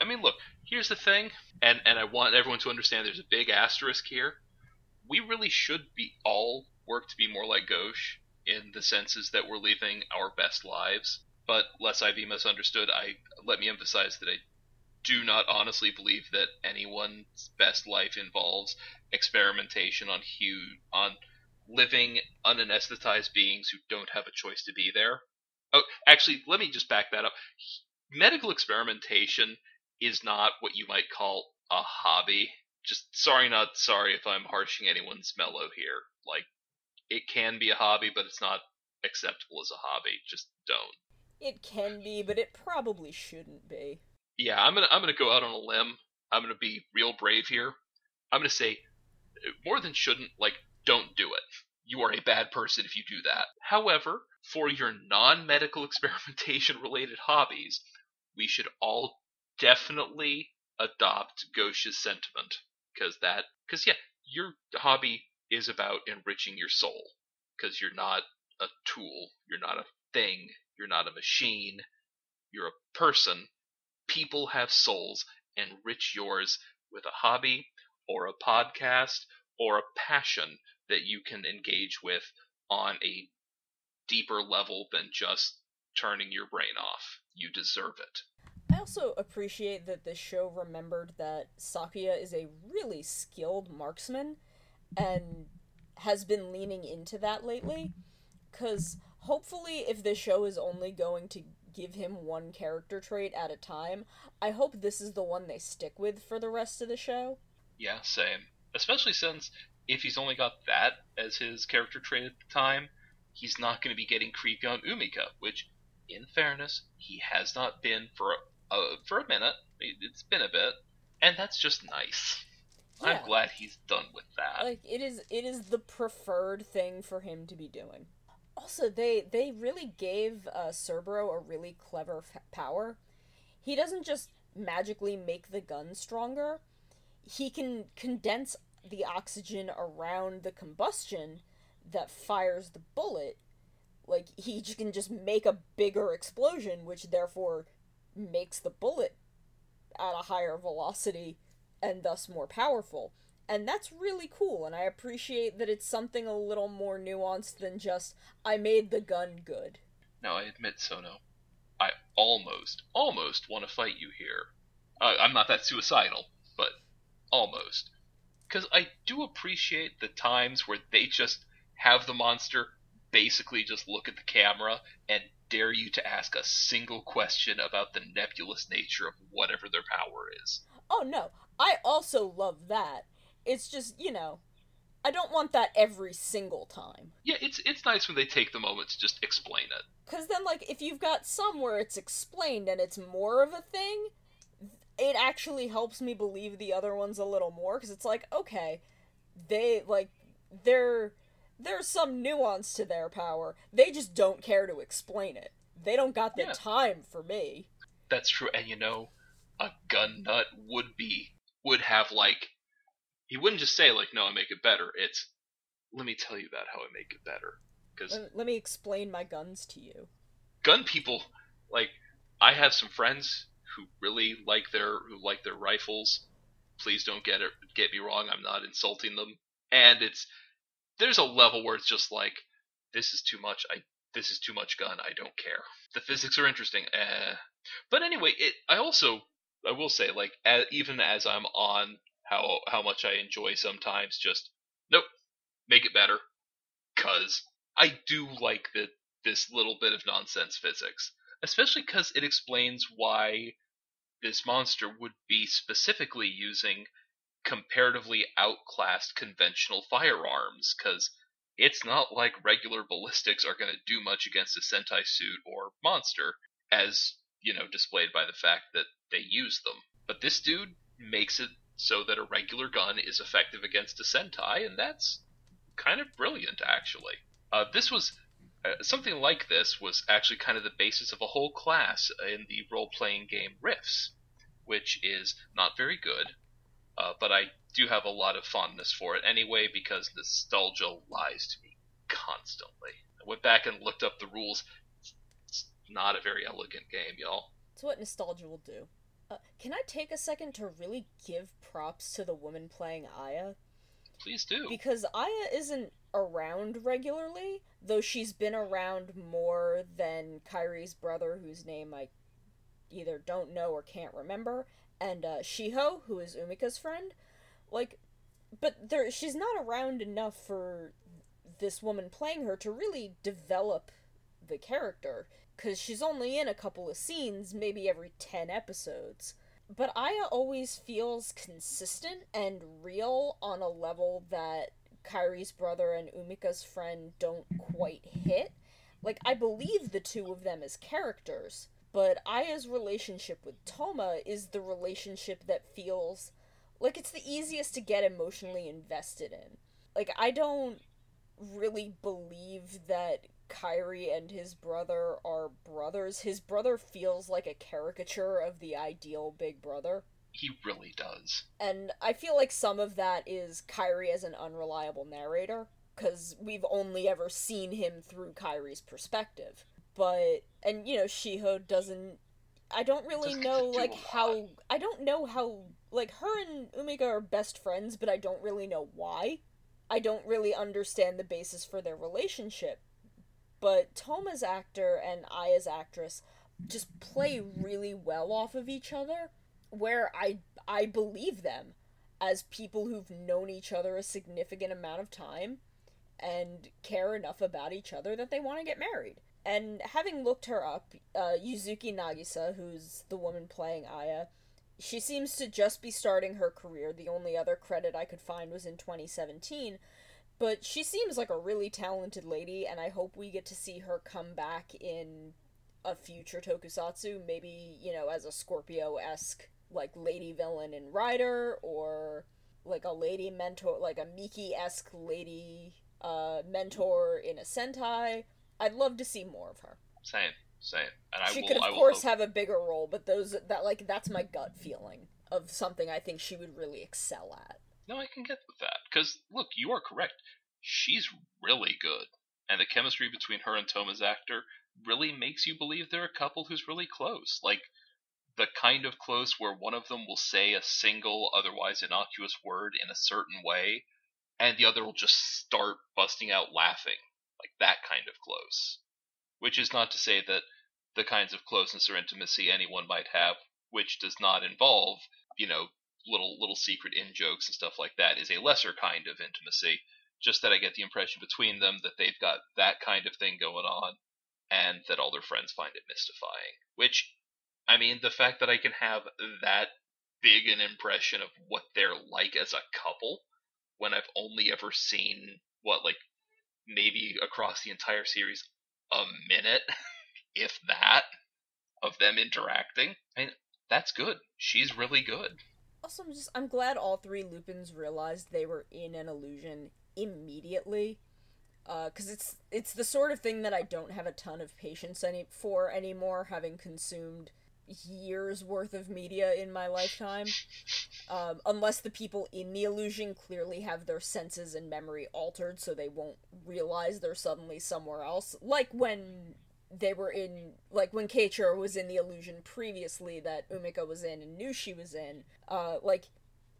I mean, look, here's the thing, and and I want everyone to understand. There's a big asterisk here. We really should be all work to be more like Gauche in the senses that we're living our best lives. But lest I be misunderstood, I let me emphasize that I do not honestly believe that anyone's best life involves experimentation on huge on living unanesthetized beings who don't have a choice to be there. Oh, actually, let me just back that up. Medical experimentation is not what you might call a hobby. Just sorry, not sorry if I'm harshing anyone's mellow here. Like, it can be a hobby, but it's not acceptable as a hobby. Just don't. It can be, but it probably shouldn't be yeah, I'm gonna I'm gonna go out on a limb. I'm gonna be real brave here. I'm gonna say more than shouldn't, like don't do it. You are a bad person if you do that. However, for your non-medical [laughs] experimentation related hobbies, we should all definitely adopt Gauche's sentiment because that because yeah, your hobby is about enriching your soul because you're not a tool, you're not a thing, you're not a machine, you're a person people have souls. Enrich yours with a hobby or a podcast or a passion that you can engage with on a deeper level than just turning your brain off. You deserve it. I also appreciate that this show remembered that Sakuya is a really skilled marksman and has been leaning into that lately. Because hopefully, if this show is only going to give him one character trait at a time. I hope this is the one they stick with for the rest of the show. Yeah, same. Especially since if he's only got that as his character trait at the time, he's not going to be getting creepy on Umika, which, in fairness, he has not been for a, uh, for a minute. It's been a bit, and that's just nice. Yeah. I'm glad he's done with that. Like it is, it is the preferred thing for him to be doing also they they really gave uh, Cerbero a really clever f- power. He doesn't just magically make the gun stronger. He can condense the oxygen around the combustion that fires the bullet. Like he can just make a bigger explosion, which therefore makes the bullet at a higher velocity and thus more powerful. And that's really cool, and I appreciate that it's something a little more nuanced than just, I made the gun good. Now, I admit, Sono, I almost, almost want to fight you here. Uh, I'm not that suicidal, but almost. Because I do appreciate the times where they just have the monster basically just look at the camera and dare you to ask a single question about the nebulous nature of whatever their power is. Oh no, I also love that. It's just, you know, I don't want that every single time. Yeah, it's it's nice when they take the moment to just explain it. Cuz then like if you've got some where it's explained and it's more of a thing, it actually helps me believe the other ones a little more cuz it's like, okay, they like they're there's some nuance to their power. They just don't care to explain it. They don't got the yeah. time for me. That's true. And you know, a gun nut would be would have like he wouldn't just say like, "No, I make it better." It's, "Let me tell you about how I make it better." Because let, let me explain my guns to you. Gun people, like, I have some friends who really like their who like their rifles. Please don't get it get me wrong. I'm not insulting them. And it's there's a level where it's just like this is too much. I this is too much gun. I don't care. The physics are interesting. Eh. But anyway, it. I also I will say like as, even as I'm on how how much I enjoy sometimes just nope make it better because I do like the this little bit of nonsense physics, especially because it explains why this monster would be specifically using comparatively outclassed conventional firearms, because it's not like regular [laughs] ballistics are going to do much against a Sentai suit or monster, as, you know, displayed by the fact that they use them. But this dude makes it so that a regular gun is effective against a Sentai, and that's kind of brilliant, actually. Uh, this was uh, something like this was actually kind of the basis of a whole class in the role playing game Rifts, which is not very good, uh, but I do have a lot of fondness for it anyway because nostalgia lies to me constantly. I went back and looked up the rules. It's not a very elegant game, y'all. It's what nostalgia will do. Uh, can I take a second to really give props to the woman playing Aya? Please do. Because Aya isn't around regularly, though she's been around more than Kairi's brother, whose name I either don't know or can't remember, and uh, Shiho, who is Umika's friend. Like, but there, she's not around enough for this woman playing her to really develop the character, because she's only in a couple of scenes, maybe every 10 episodes. But Aya always feels consistent and real on a level that Kairi's brother and Umika's friend don't quite hit. Like, I believe the two of them as characters, but Aya's relationship with Toma is the relationship that feels like it's the easiest to get emotionally invested in. Like, I don't really believe that Kairi and his brother are brothers. His brother feels like a caricature of the ideal big brother. He really does. And I feel like some of that is Kairi as an unreliable narrator, because we've only ever seen him through Kairi's perspective. But, and you know, Shiho doesn't. I don't really know, like, how. I don't know how. Like, her and Umika are best friends, but I don't really know why. I don't really understand the basis for their relationship. But Toma's actor and Aya's actress just play really well off of each other where I I believe them as people who've known each other a significant amount of time and care enough about each other that they want to get married. And having looked her up, uh, Yuzuki Nagisa, who's the woman playing Aya, she seems to just be starting her career. The only other credit I could find was in 2017. But she seems like a really talented lady, and I hope we get to see her come back in a future tokusatsu, maybe, you know, as a Scorpio esque like lady villain in Rider or like a lady mentor, like a Miki esque lady uh, mentor in a Sentai. I'd love to see more of her. Same, same. And I she will, could of course hope- have a bigger role, but those that like that's my gut feeling of something I think she would really excel at. No, I can get with that. Because, look, you are correct. She's really good. And the chemistry between her and Toma's actor really makes you believe they're a couple who's really close. Like, the kind of close where one of them will say a single, otherwise innocuous word in a certain way, and the other will just start busting out laughing. Like, that kind of close. Which is not to say that the kinds of closeness or intimacy anyone might have, which does not involve, you know, little little secret in jokes and stuff like that is a lesser kind of intimacy. Just that I get the impression between them that they've got that kind of thing going on, and that all their friends find it mystifying. Which, I mean, the fact that I can have that big an impression of what they're like as a couple when I've only ever seen what like maybe across the entire series a minute, [laughs] if that, of them interacting. I mean, that's good. She's really good. Also, I'm just I'm glad all three Lupins realized they were in an illusion immediately. Because it's it's the sort of thing that I don't have a ton of patience any for anymore, having consumed years worth of media in my lifetime. Um, unless the people in the illusion clearly have their senses and memory altered, so they won't realize they're suddenly somewhere else. Like when they were in like when Keiichiro was in the illusion previously that Umika was in and knew she was in, uh, like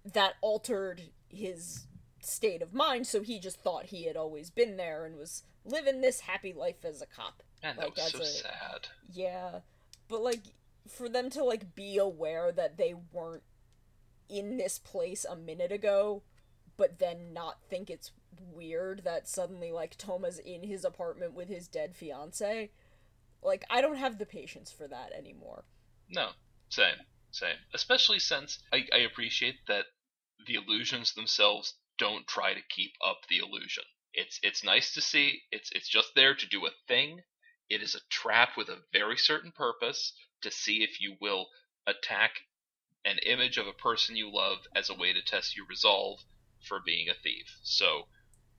that altered his state of mind, so he just thought he had always been there and was living this happy life as a cop. That like, was as so a- sad. Yeah, but like for them to like be aware that they weren't in this place a minute ago, but then not think it's weird that suddenly like Toma's in his apartment with his dead fiance. Like I don't have the patience for that anymore. No, same, same. Especially since I, I appreciate that the illusions themselves don't try to keep up the illusion. It's it's nice to see. It's it's just there to do a thing. It is a trap with a very certain purpose to see if you will attack an image of a person you love as a way to test your resolve for being a thief. So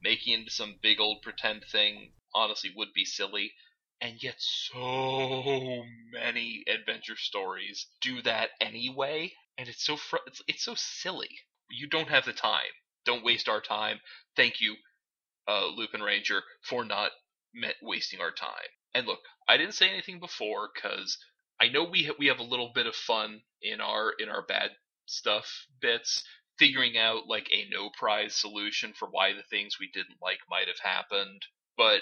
making into some big old pretend thing honestly would be silly and yet so many adventure stories do that anyway and it's so fr- it's, it's so silly. You don't have the time. Don't waste our time. Thank you uh, lupin ranger for not met wasting our time. And look i didn't say anything before because i know we ha- we have a little bit of fun in our in our bad stuff bits. Figuring out like a no prize solution for why the things we didn't like might have happened. But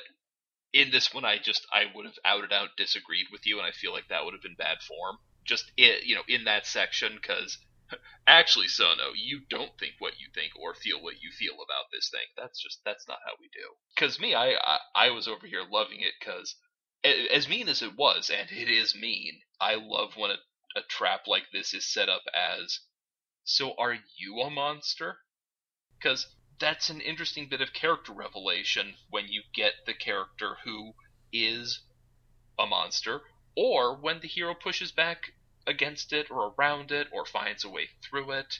in this one, I just I would have out and out disagreed with you, and I feel like that would have been bad form. Just it, you know, in that section, because [laughs] actually, Sono, oh, you don't think what you think or feel what you feel about this thing. That's just that's not how we do. Because me, I, I I was over here loving it because as mean as it was, and it is mean, I love when a, a trap like this is set up as. So are you a monster? Because that's an interesting bit of character revelation when you get the character who is a monster, or when the hero pushes back against it or around it or finds a way through it.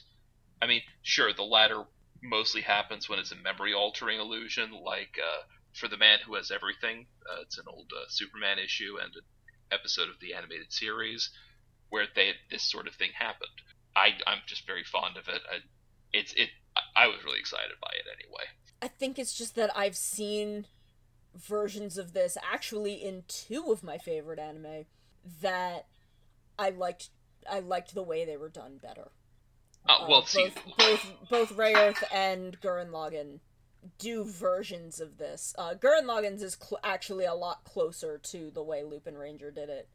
I mean, sure, the latter mostly happens when it's a memory altering illusion, like uh, for the man who has everything. Uh, it's an old uh, Superman issue and an episode of the animated series where they this sort of thing happened. I I'm just very fond of it. I, it's it. I was really excited by it anyway. I think it's just that I've seen versions of this actually in two of my favorite anime that I liked I liked the way they were done better. Oh Uh, well, see, both both both Rayearth and Gurren Lagann do versions of this. Uh, Gurren Lagann's is cl- actually a lot closer to the way Lupin Ranger did it,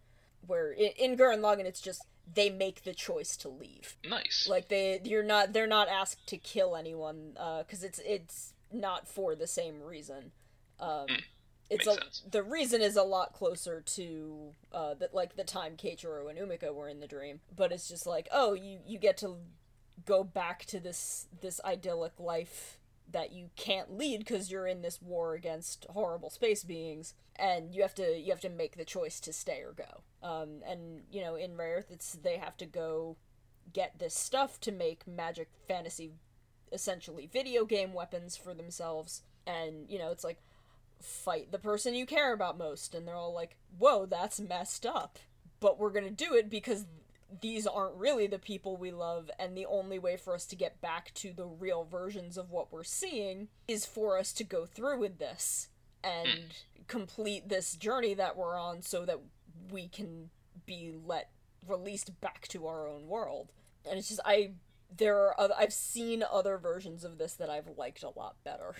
where in, in Gurren Lagann it's just they make the choice to leave. nice. Like they you're not they're not asked to kill anyone uh because it's it's not for the same reason. Um, it's a, sense. the reason is a lot closer to uh that like the time Keiichiro and Umika were in the dream, but it's just like oh you you get to go back to this this idyllic life that you can't lead because you're in this war against horrible space beings and you have to you have to make the choice to stay or go. Um and you know in Rayearth it's they have to go get this stuff to make magic fantasy essentially video game weapons for themselves. And you know it's like fight the person you care about most. And they're all like whoa that's messed up. But we're gonna do it because these aren't really the people we love and the only way for us to get back to the real versions of what we're seeing is for us to go through with this and complete this journey that we're on so that we can be let released back to our own world. And it's just i there are other, i've seen other versions of this that i've liked a lot better.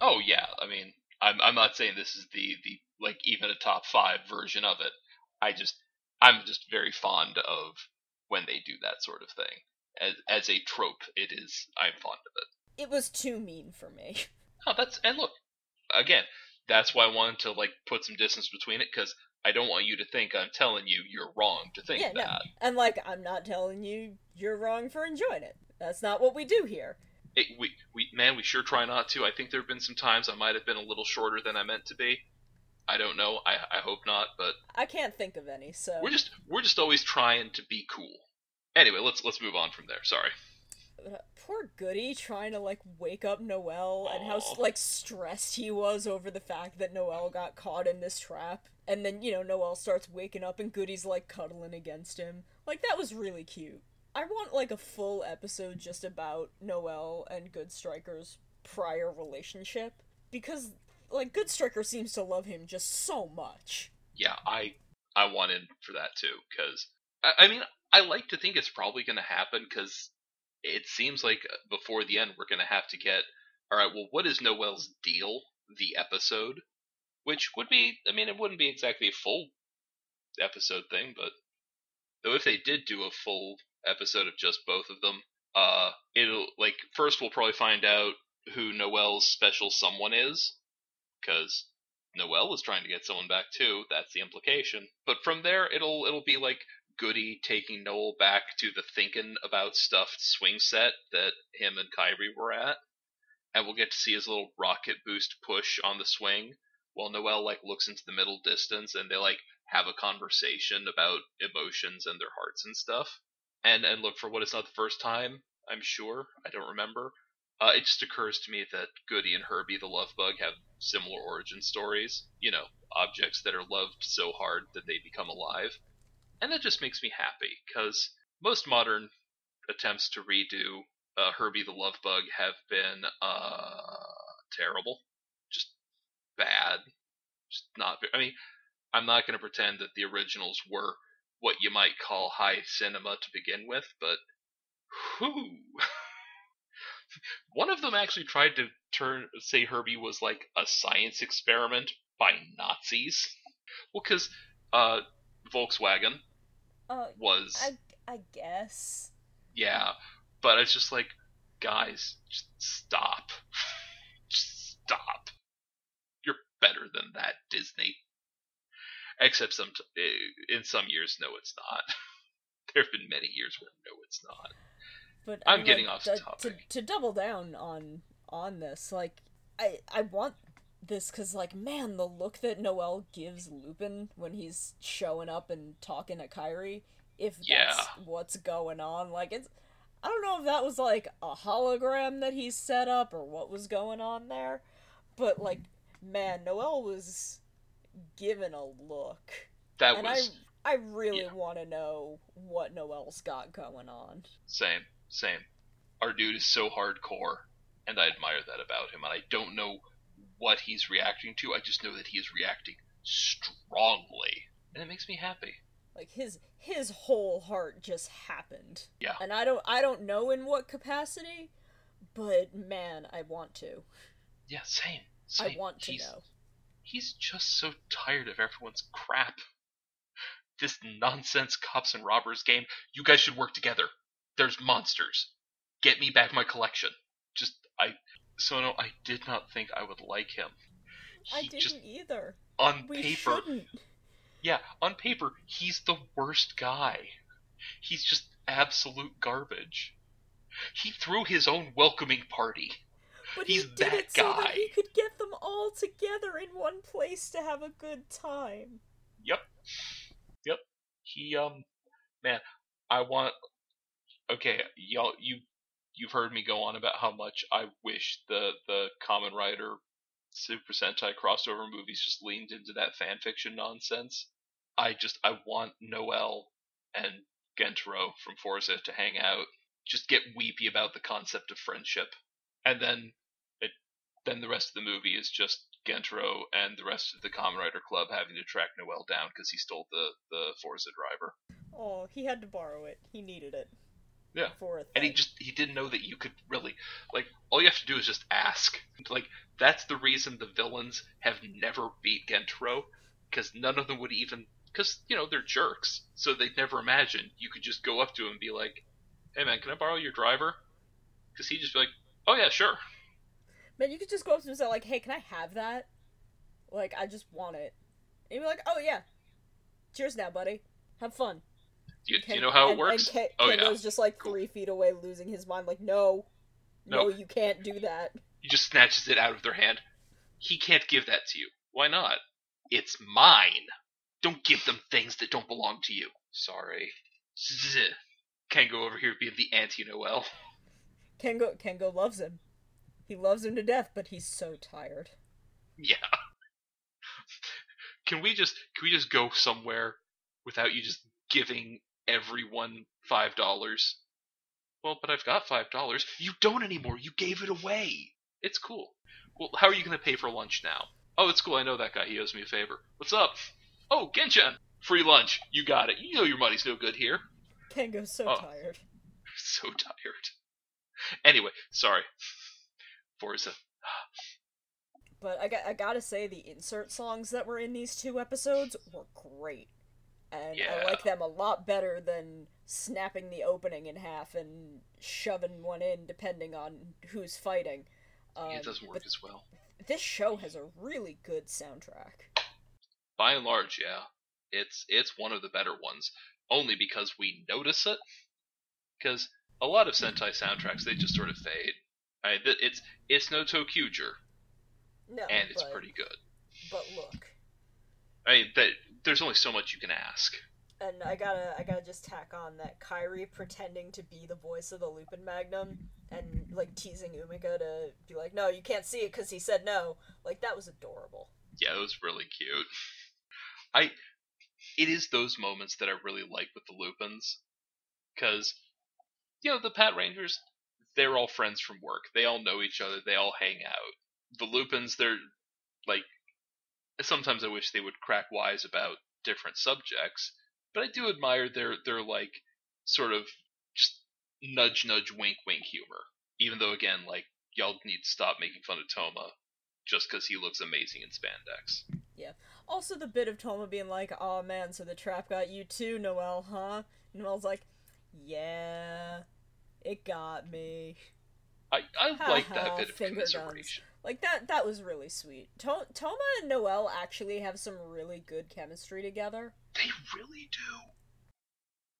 Oh yeah, I mean, I'm I'm not saying this is the the like even a top five version of it. I just I'm just very fond of when they do that sort of thing as as a trope. It is I'm fond of it. it was too mean for me [laughs] Oh, that's and look again. That's why I wanted to like put some distance between it because I don't want you to think I'm telling you you're wrong to think yeah no that. and like i'm not telling you you're wrong for enjoying it that's not what we do here It, we we man, we sure try not to. I think there have been some times I might have been a little shorter than I meant to be. I don't know. I I hope not, but i can't think of any so We're just we're just always trying to be cool. Anyway, let's let's move on from there. Sorry. Uh, poor goody trying to like wake up noel and how like stressed he was over the fact that noel got caught in this trap and then you know noel starts waking up and goody's like cuddling against him like that was really cute i want like a full episode just about noel and good striker's prior relationship because like good striker seems to love him just so much yeah, I I want in for that too because I, I mean I like to think it's probably going to happen because it seems like before the end we're going to have to get all right. Well, what is Noel's deal? The episode, which would be I mean it wouldn't be exactly a full episode thing, but though if they did do a full episode of just both of them, uh, it'll like first we'll probably find out who Noel's special someone is, because Noel was trying to get someone back too. That's the implication. But from there, it'll it'll be like Goody taking Noel back to the thinking about stuffed swing set that him and Kairi were at, and we'll get to see his little rocket boost push on the swing while Noel like looks into the middle distance and they like have a conversation about emotions and their hearts and stuff. And and look for what it's not the first time. I'm sure. I don't remember. Uh, it just occurs to me that Goody and Herbie the Love Bug have similar origin stories. You know, objects that are loved so hard that they become alive. And that just makes me happy, because most modern attempts to redo uh, Herbie the Love Bug have been uh, terrible. Just bad. Just not. I mean, I'm not going to pretend that the originals were what you might call high cinema to begin with, but whoo. [laughs] One of them actually tried to turn say Herbie was like a science experiment by Nazis. Well, because uh, Volkswagen Uh, was I I guess. yeah, but it's just like guys, just stop, [laughs] just stop. You're better than that, Disney. Except some t- in some years, no, it's not. [laughs] there have been many years where no, it's not. But I'm mean, getting like, off the- topic. To, to double down on on this, like I I want this because like man, the look that Noel gives Lupin when he's showing up and talking to Kairi, if that's Yeah. what's going on, like it's. I don't know if that was like a hologram that he set up or what was going on there, but like, man, Noel was given a look, That and was I I really yeah. want to know what Noel's got going on. Same, same. Our dude is so hardcore, and I admire that about him. And I don't know what he's reacting to. I just know that he is reacting strongly, and it makes me happy. like his his whole heart just happened Yeah. and i don't i don't know in what capacity but man i want to Yeah, same. i want to he's, know He's just so tired of everyone's crap. This nonsense cops and robbers game. You guys should work together. There's monsters. Get me back my collection. Just I. So no, I did not think I would like him. i didn't just either on we paper. shouldn't Yeah, on paper, he's the worst guy. He's just absolute garbage. He threw his own welcoming party. but He's he did it so that guy. he could get them all together in one place to have a good time Yep. Yep. He um man, I want okay, y'all you you've heard me go on about how much I wish the the Kamen Rider Super Sentai crossover movies just leaned into that fan fiction nonsense. I just I want Noel and Gentaro from Fourze to hang out, just get weepy about the concept of friendship, and then it then the rest of the movie is just Gentaro and the rest of the Kamen Rider Club having to track Noel down because he stole the the Fourze driver. oh he had to borrow it he needed it Yeah. for And he just he didn't know that you could really like all you have to do is just ask. Like that's the reason the villains have never beat Gentaro because none of them would even because you know they're jerks, so they'd never imagine you could just go up to him and be like, "Hey man, can I borrow your driver?" Because he'd just be like, "Oh yeah, sure." man you could just go up to him and say like hey can i have that like i just want it and he'd be like oh yeah cheers now buddy have fun you, do Ken- you know how it and- works? And Ken, oh yeah, Kengo's just like Cool. three feet away, losing his mind. Like, no, no, No. you can't do that. he just snatches it out of their hand. He can't give that to you. Why not? It's mine. Don't give them things that don't belong to you. Sorry. Zzz. Can't go over here being the anti Noel. Kengo, Kengo loves him. He loves him to death, but he's so tired. Yeah. [laughs] Can we just can we just go somewhere without you just giving everyone five dollars? Well, but I've got five dollars. You don't anymore. You gave it away. It's cool. Well, how are you gonna pay for lunch now? Oh, it's cool. I know that guy. He owes me a favor. What's up? Oh, Genshin, free lunch. You got it. You know your money's no good here. Kengo's so Oh. tired. [laughs] So tired. Anyway, sorry. Fourze. But I got I gotta say the insert songs that were in these two episodes were great, and Yeah. I like them a lot better than snapping the opening in half and shoving one in depending on who's fighting. Um, it doesn't work as well. this show has a really good soundtrack. By and large, yeah. It's it's one of the better ones. Only because we notice it. Because a lot of Sentai soundtracks they just sort of fade. I mean, it's it's no ToQger, No, and it's but, pretty good. But look, I mean, that there's only so much you can ask. and I gotta I gotta just tack on that Kairi pretending to be the voice of the Lupin Magnum and like teasing Umika to be like, no, you can't see it because he said no. Like that was adorable. Yeah, it was really cute. I it is those moments that I really like with the Lupins cuz you know, the Pat Rangers they're all friends from work. They all know each other. They all hang out. The Lupins they're like sometimes I wish they would crack wise about different subjects, but I do admire their their like sort of just nudge nudge wink wink humor. Even though again like y'all need to stop making fun of Toma just because he looks amazing in spandex. Yeah. Also, the bit of Toma being like, "Oh man, so the trap got you too, Noel, huh?" And Noel's like, "Yeah, it got me." I, I like that bit of commiseration. Like that. That was really sweet. To- Toma and Noel actually have some really good chemistry together. They really do.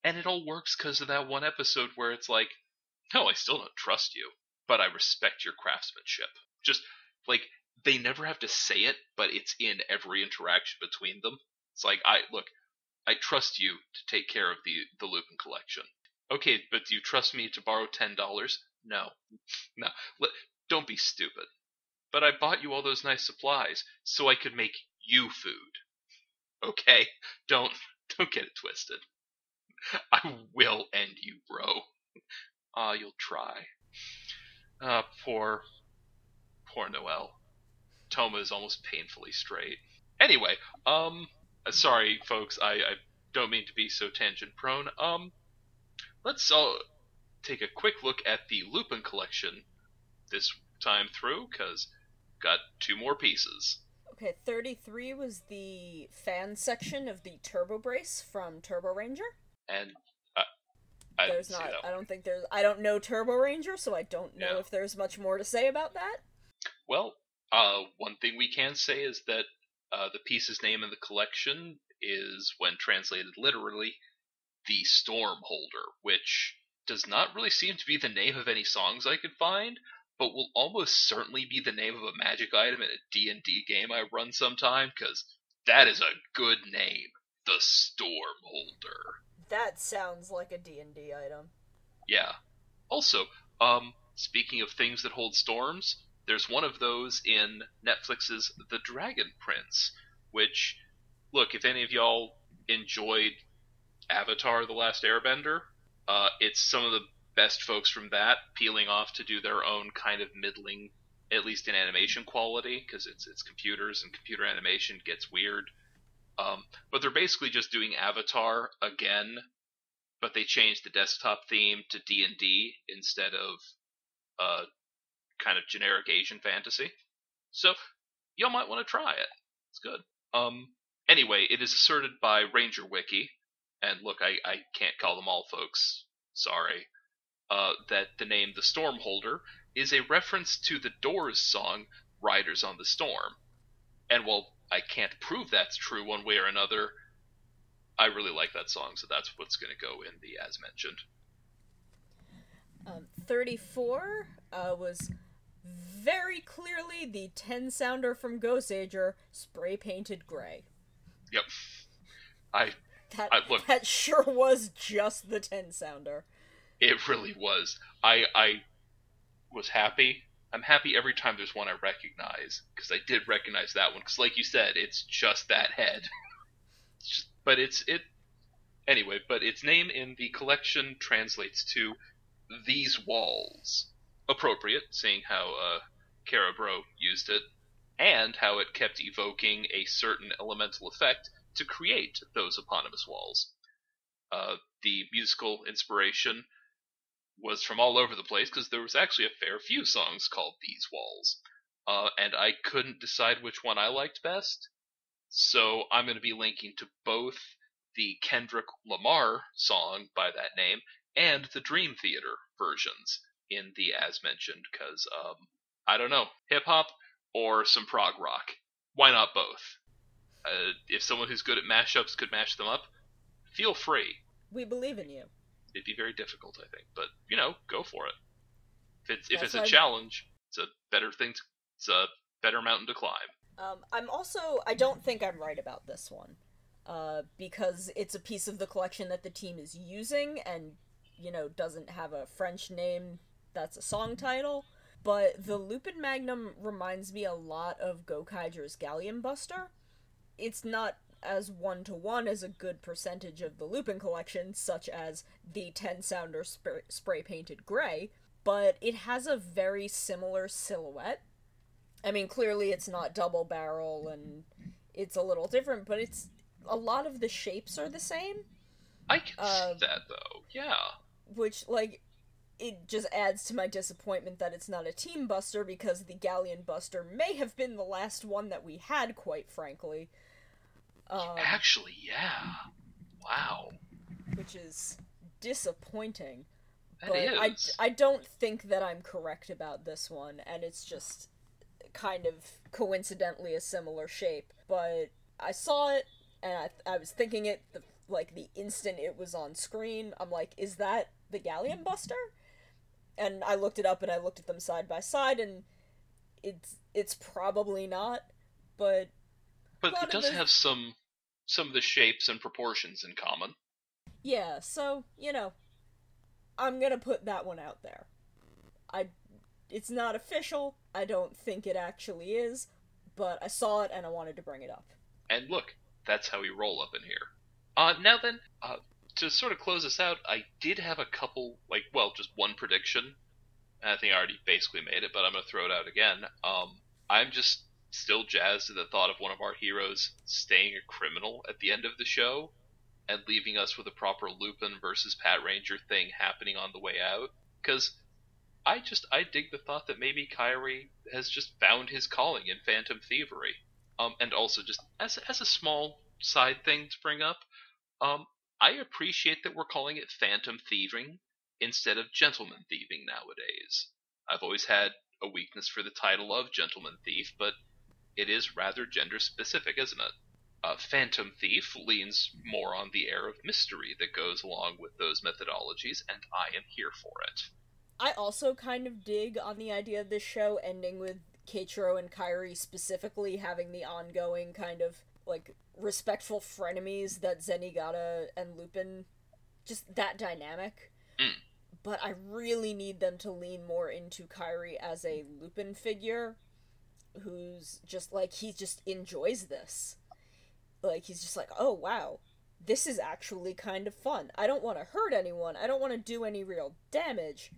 And it all works because of that one episode where it's like, no, I still don't trust you, but I respect your craftsmanship. Just like they never have to say it, but it's in every interaction between them. It's like I look, I trust you to take care of the the Lupin collection. Okay, but do you trust me to borrow ten dollars? No, [laughs] no. Don't be stupid. But I bought you all those nice supplies so I could make you food. Okay, don't don't get it twisted. I will end you, bro. Ah, you'll try. Ah, poor, poor Noel. Toma is almost painfully straight. Anyway, um, uh, sorry, folks. I, I don't mean to be so tangent prone. Um, let's all take a quick look at the Lupin collection this time through, cause got two more pieces. Okay, 33 was the fan section of the Turbo Brace from Turbo Ranger. and uh, I There's not I don't think there's I don't know Turbo Ranger, so I don't know if there's much more to say about that. Well, uh, one thing we can say is that uh, the piece's name in the collection is, when translated literally, the Storm Holder, which does not really seem to be the name of any songs I could find, but will almost certainly be the name of a magic item in a D&D game I run sometime, because that is a good name. The Storm Holder. That sounds like a D&D item. Yeah. Also, um, speaking of things that hold storms, there's one of those in Netflix's The Dragon Prince, which, look, if any of y'all enjoyed Avatar The Last Airbender, uh, it's some of the best folks from that peeling off to do their own kind of middling, at least in animation quality, because it's, it's computers and computer animation gets weird. Um, but they're basically just doing Avatar again, but they changed the desktop theme to D and D instead of uh, kind of generic Asian fantasy. So y'all might want to try it. It's good. Um. Anyway, it is asserted by Ranger Wiki, and look, I, I can't call them all, folks. Sorry. Uh, that the name the Stormholder is a reference to the Doors song "Riders on the Storm," and while I can't prove that's true one way or another, I really like that song, so that's what's going to go in the as mentioned. Um, 34 uh, was very clearly the Tensouder from Goseiger, spray painted gray. Yep. I That, I- look- that sure was just the Tensouder. It really was. I I was happy. I'm happy every time there's one I recognize because I did recognize that one because, like you said, it's just that head. [laughs] It's just- but it's it anyway. But its name in the collection translates to these walls. Appropriate, seeing how uh, Carabro used it, and how it kept evoking a certain elemental effect to create those eponymous walls. Uh, the musical inspiration was from all over the place because there was actually a fair few songs called These Walls. Uh, and I couldn't decide which one I liked best. So I'm going to be linking to both the Kendrick Lamar song by that name and the Dream Theater versions in the as mentioned because um, I don't know hip hop or some prog rock. Why not both? Uh, if someone who's good at mashups could mash them up, feel free. We believe in you. It'd be very difficult, I think, but you know, go for it. If it's if it's a challenge, it's a better thing. To, it's a better mountain to climb. Um, I'm also I don't think I'm right about this one, uh, because it's a piece of the collection that the team is using, and you know doesn't have a French name that's a song title. But the Lupin Magnum reminds me a lot of Gokaiger's Galleon Buster. It's not as one to one as a good percentage of the Lupin collection, such as the Tensouder sp- spray painted gray, but it has a very similar silhouette. I mean, clearly it's not double barrel and it's a little different, but it's a lot of the shapes are the same. I can uh, see that though, yeah. Which, like, it just adds to my disappointment that it's not a team buster because the galleon buster may have been the last one that we had quite frankly um, actually yeah. Wow. which is disappointing that but is. I, I don't think that i'm correct about this one and it's just kind of coincidentally a similar shape but i saw it and i, I was thinking it the, like the instant it was on screen i'm like is that the galleon buster? And I looked it up and I looked at them side by side and it's it's probably not, but but it does have some some of the shapes and proportions in common. Yeah, so, you know, I'm going to put that one out there. I it's not official. I don't think it actually is, but I saw it and I wanted to bring it up. And look, that's how we roll up in here. Uh now then, uh to sort of close this out, I did have a couple, like, well, just one prediction. I think I already basically made it, but I'm going to throw it out again. Um, I'm just still jazzed at the thought of one of our heroes staying a criminal at the end of the show and leaving us with a proper Lupin versus Patranger thing happening on the way out. Because I just I dig the thought that maybe Kairi has just found his calling in Phantom Thievery. Um, and also just as as a small side thing to bring up, um, I appreciate that we're calling it phantom thieving instead of gentleman thieving nowadays. I've always had a weakness for the title of gentleman thief, but it is rather gender specific, isn't it? A phantom thief leans more on the air of mystery that goes along with those methodologies, and I am here for it. I also kind of dig on the idea of this show ending with Keiichiro and Kairi specifically having the ongoing kind of like respectful frenemies that Zenigata and Lupin just that dynamic. Mm. But I really need them to lean more into Kairi as a Lupin figure who's just like he just enjoys this. Like he's just like, "Oh wow, this is actually kind of fun. I don't want to hurt anyone. I don't want to do any real damage."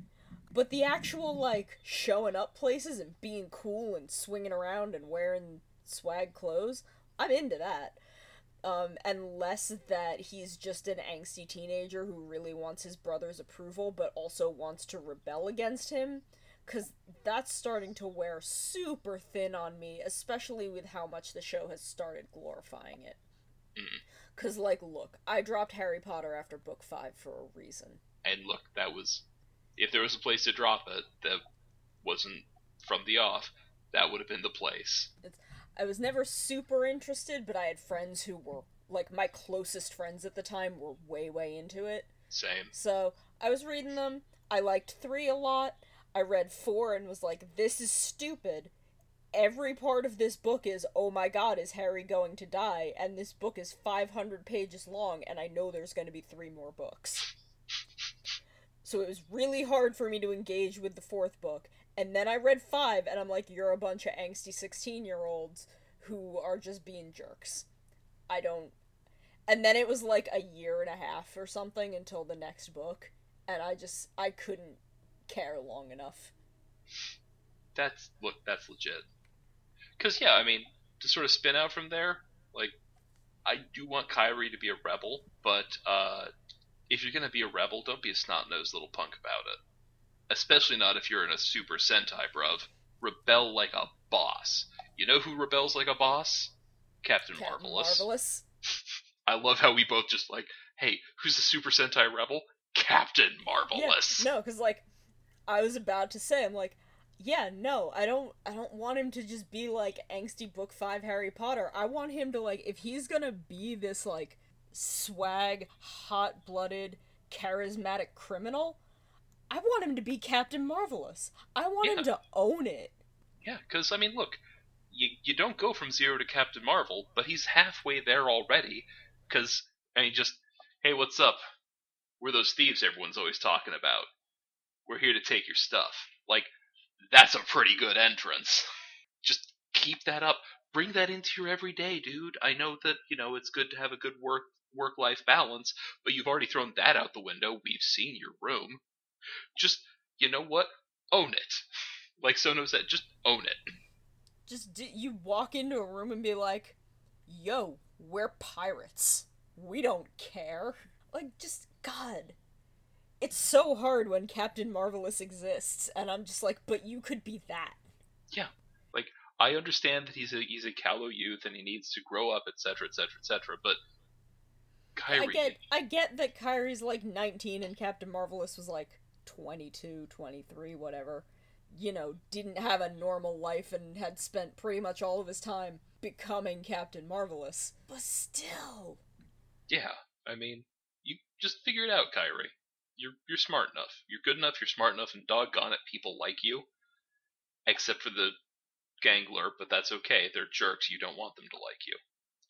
But the actual like showing up places and being cool and swinging around and wearing swag clothes, I'm into that. Um, and less that he's just an angsty teenager who really wants his brother's approval but also wants to rebel against him. Because that's starting to wear super thin on me, especially with how much the show has started glorifying it. Because, mm. like, look, I dropped Harry Potter after book five for a reason. And look, that was. If there was a place to drop it that wasn't from the off, that would have been the place. It's, I was never super interested, but I had friends who were like my closest friends at the time were way way into it. Same. So I was reading them. I liked three a lot. I read four and was like, this is stupid. Every part of this book is, oh my god, is Harry going to die? And this book is 500 pages long, and I know there's going to be three more books. So it was really hard for me to engage with the fourth book. And then I read five, and I'm like, you're a bunch of angsty 16 year olds who are just being jerks. I don't. And then it was like a year and a half or something until the next book, and I just I couldn't care long enough. That's look, that's legit. Cause yeah, I mean, to sort of spin out from there, like, I do want Kairi to be a rebel, but uh, if you're gonna be a rebel, don't be a snot nosed little punk about it. Especially not if you're in a Super Sentai, bruv. Rebel like a boss. You know who rebels like a boss? Captain, Captain Marvelous. Marvelous. [laughs] I love how we both just like, hey, who's the Super Sentai rebel? Captain Marvelous. Yeah, no, because like I was about to say, I'm like, yeah, no, I don't, I don't want him to just be like angsty book five Harry Potter. I want him to like, if he's gonna be this like swag, hot blooded, charismatic criminal, I want him to be Captain Marvelous. I want Yeah. him to own it. Yeah, because I mean, look, you you don't go from zero to Captain Marvel, but he's halfway there already. Because I mean, just hey, what's up? We're those thieves everyone's always talking about. We're here to take your stuff. Like, that's a pretty good entrance. [laughs] Just keep that up. Bring that into your everyday, dude. I know that you know it's good to have a good work work life balance, but you've already thrown that out the window. We've seen your room. Just you know what? Own it. [laughs] Like Sono said, just own it. Just you walk into a room and be like, "Yo, we're pirates. We don't care." Like, just God. It's so hard when Captain Marvelous exists, and I'm just like, but you could be that. Yeah, like I understand that he's a he's a callow youth and he needs to grow up, etc., etc., etc. But Kairi, I get I get that Kairi's like 19 and Captain Marvelous was like 22, 23, whatever. You know, didn't have a normal life and had spent pretty much all of his time becoming Captain Marvelous. But still, yeah, I mean, you just figure it out, Kairi. You're you're smart enough. You're good enough. You're smart enough, and doggone it, people like you. Except for the gangler, but that's okay. They're jerks. You don't want them to like you.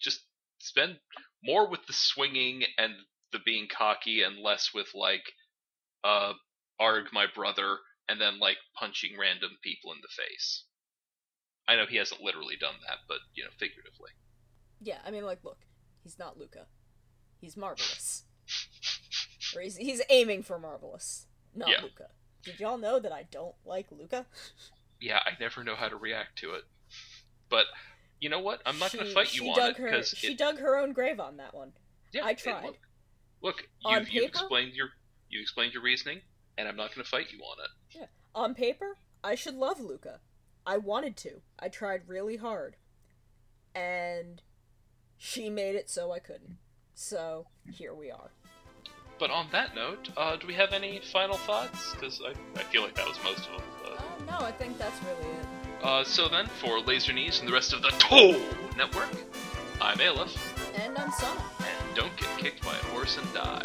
Just spend more with the swinging and the being cocky, and less with like, uh, arg my brother, and then like punching random people in the face. I know he hasn't literally done that, but you know, figuratively. yeah, I mean like look, he's not Luca. He's Marvelous. [laughs] or he's he's aiming for Marvelous, not Yeah. Luca. Did y'all know that I don't like Luca? yeah, I never know how to react to it. But you know what? I'm not going to fight you on it because she dug her own grave on that one. yeah, I it- tried. look, look On you've, you've explained your you explained your reasoning, and I'm not going to fight you on it. Yeah, On paper, I should love Luca. I wanted to. I tried really hard. And she made it so I couldn't. So, here we are. But on that note, uh, do we have any final thoughts? Because I, I feel like that was most of them. Uh, no, I think that's really it. uh, so then, for Laser Knees and the rest of the Toll Network, I'm Aleph, And I'm Sana. and don't get kicked by a horse and die.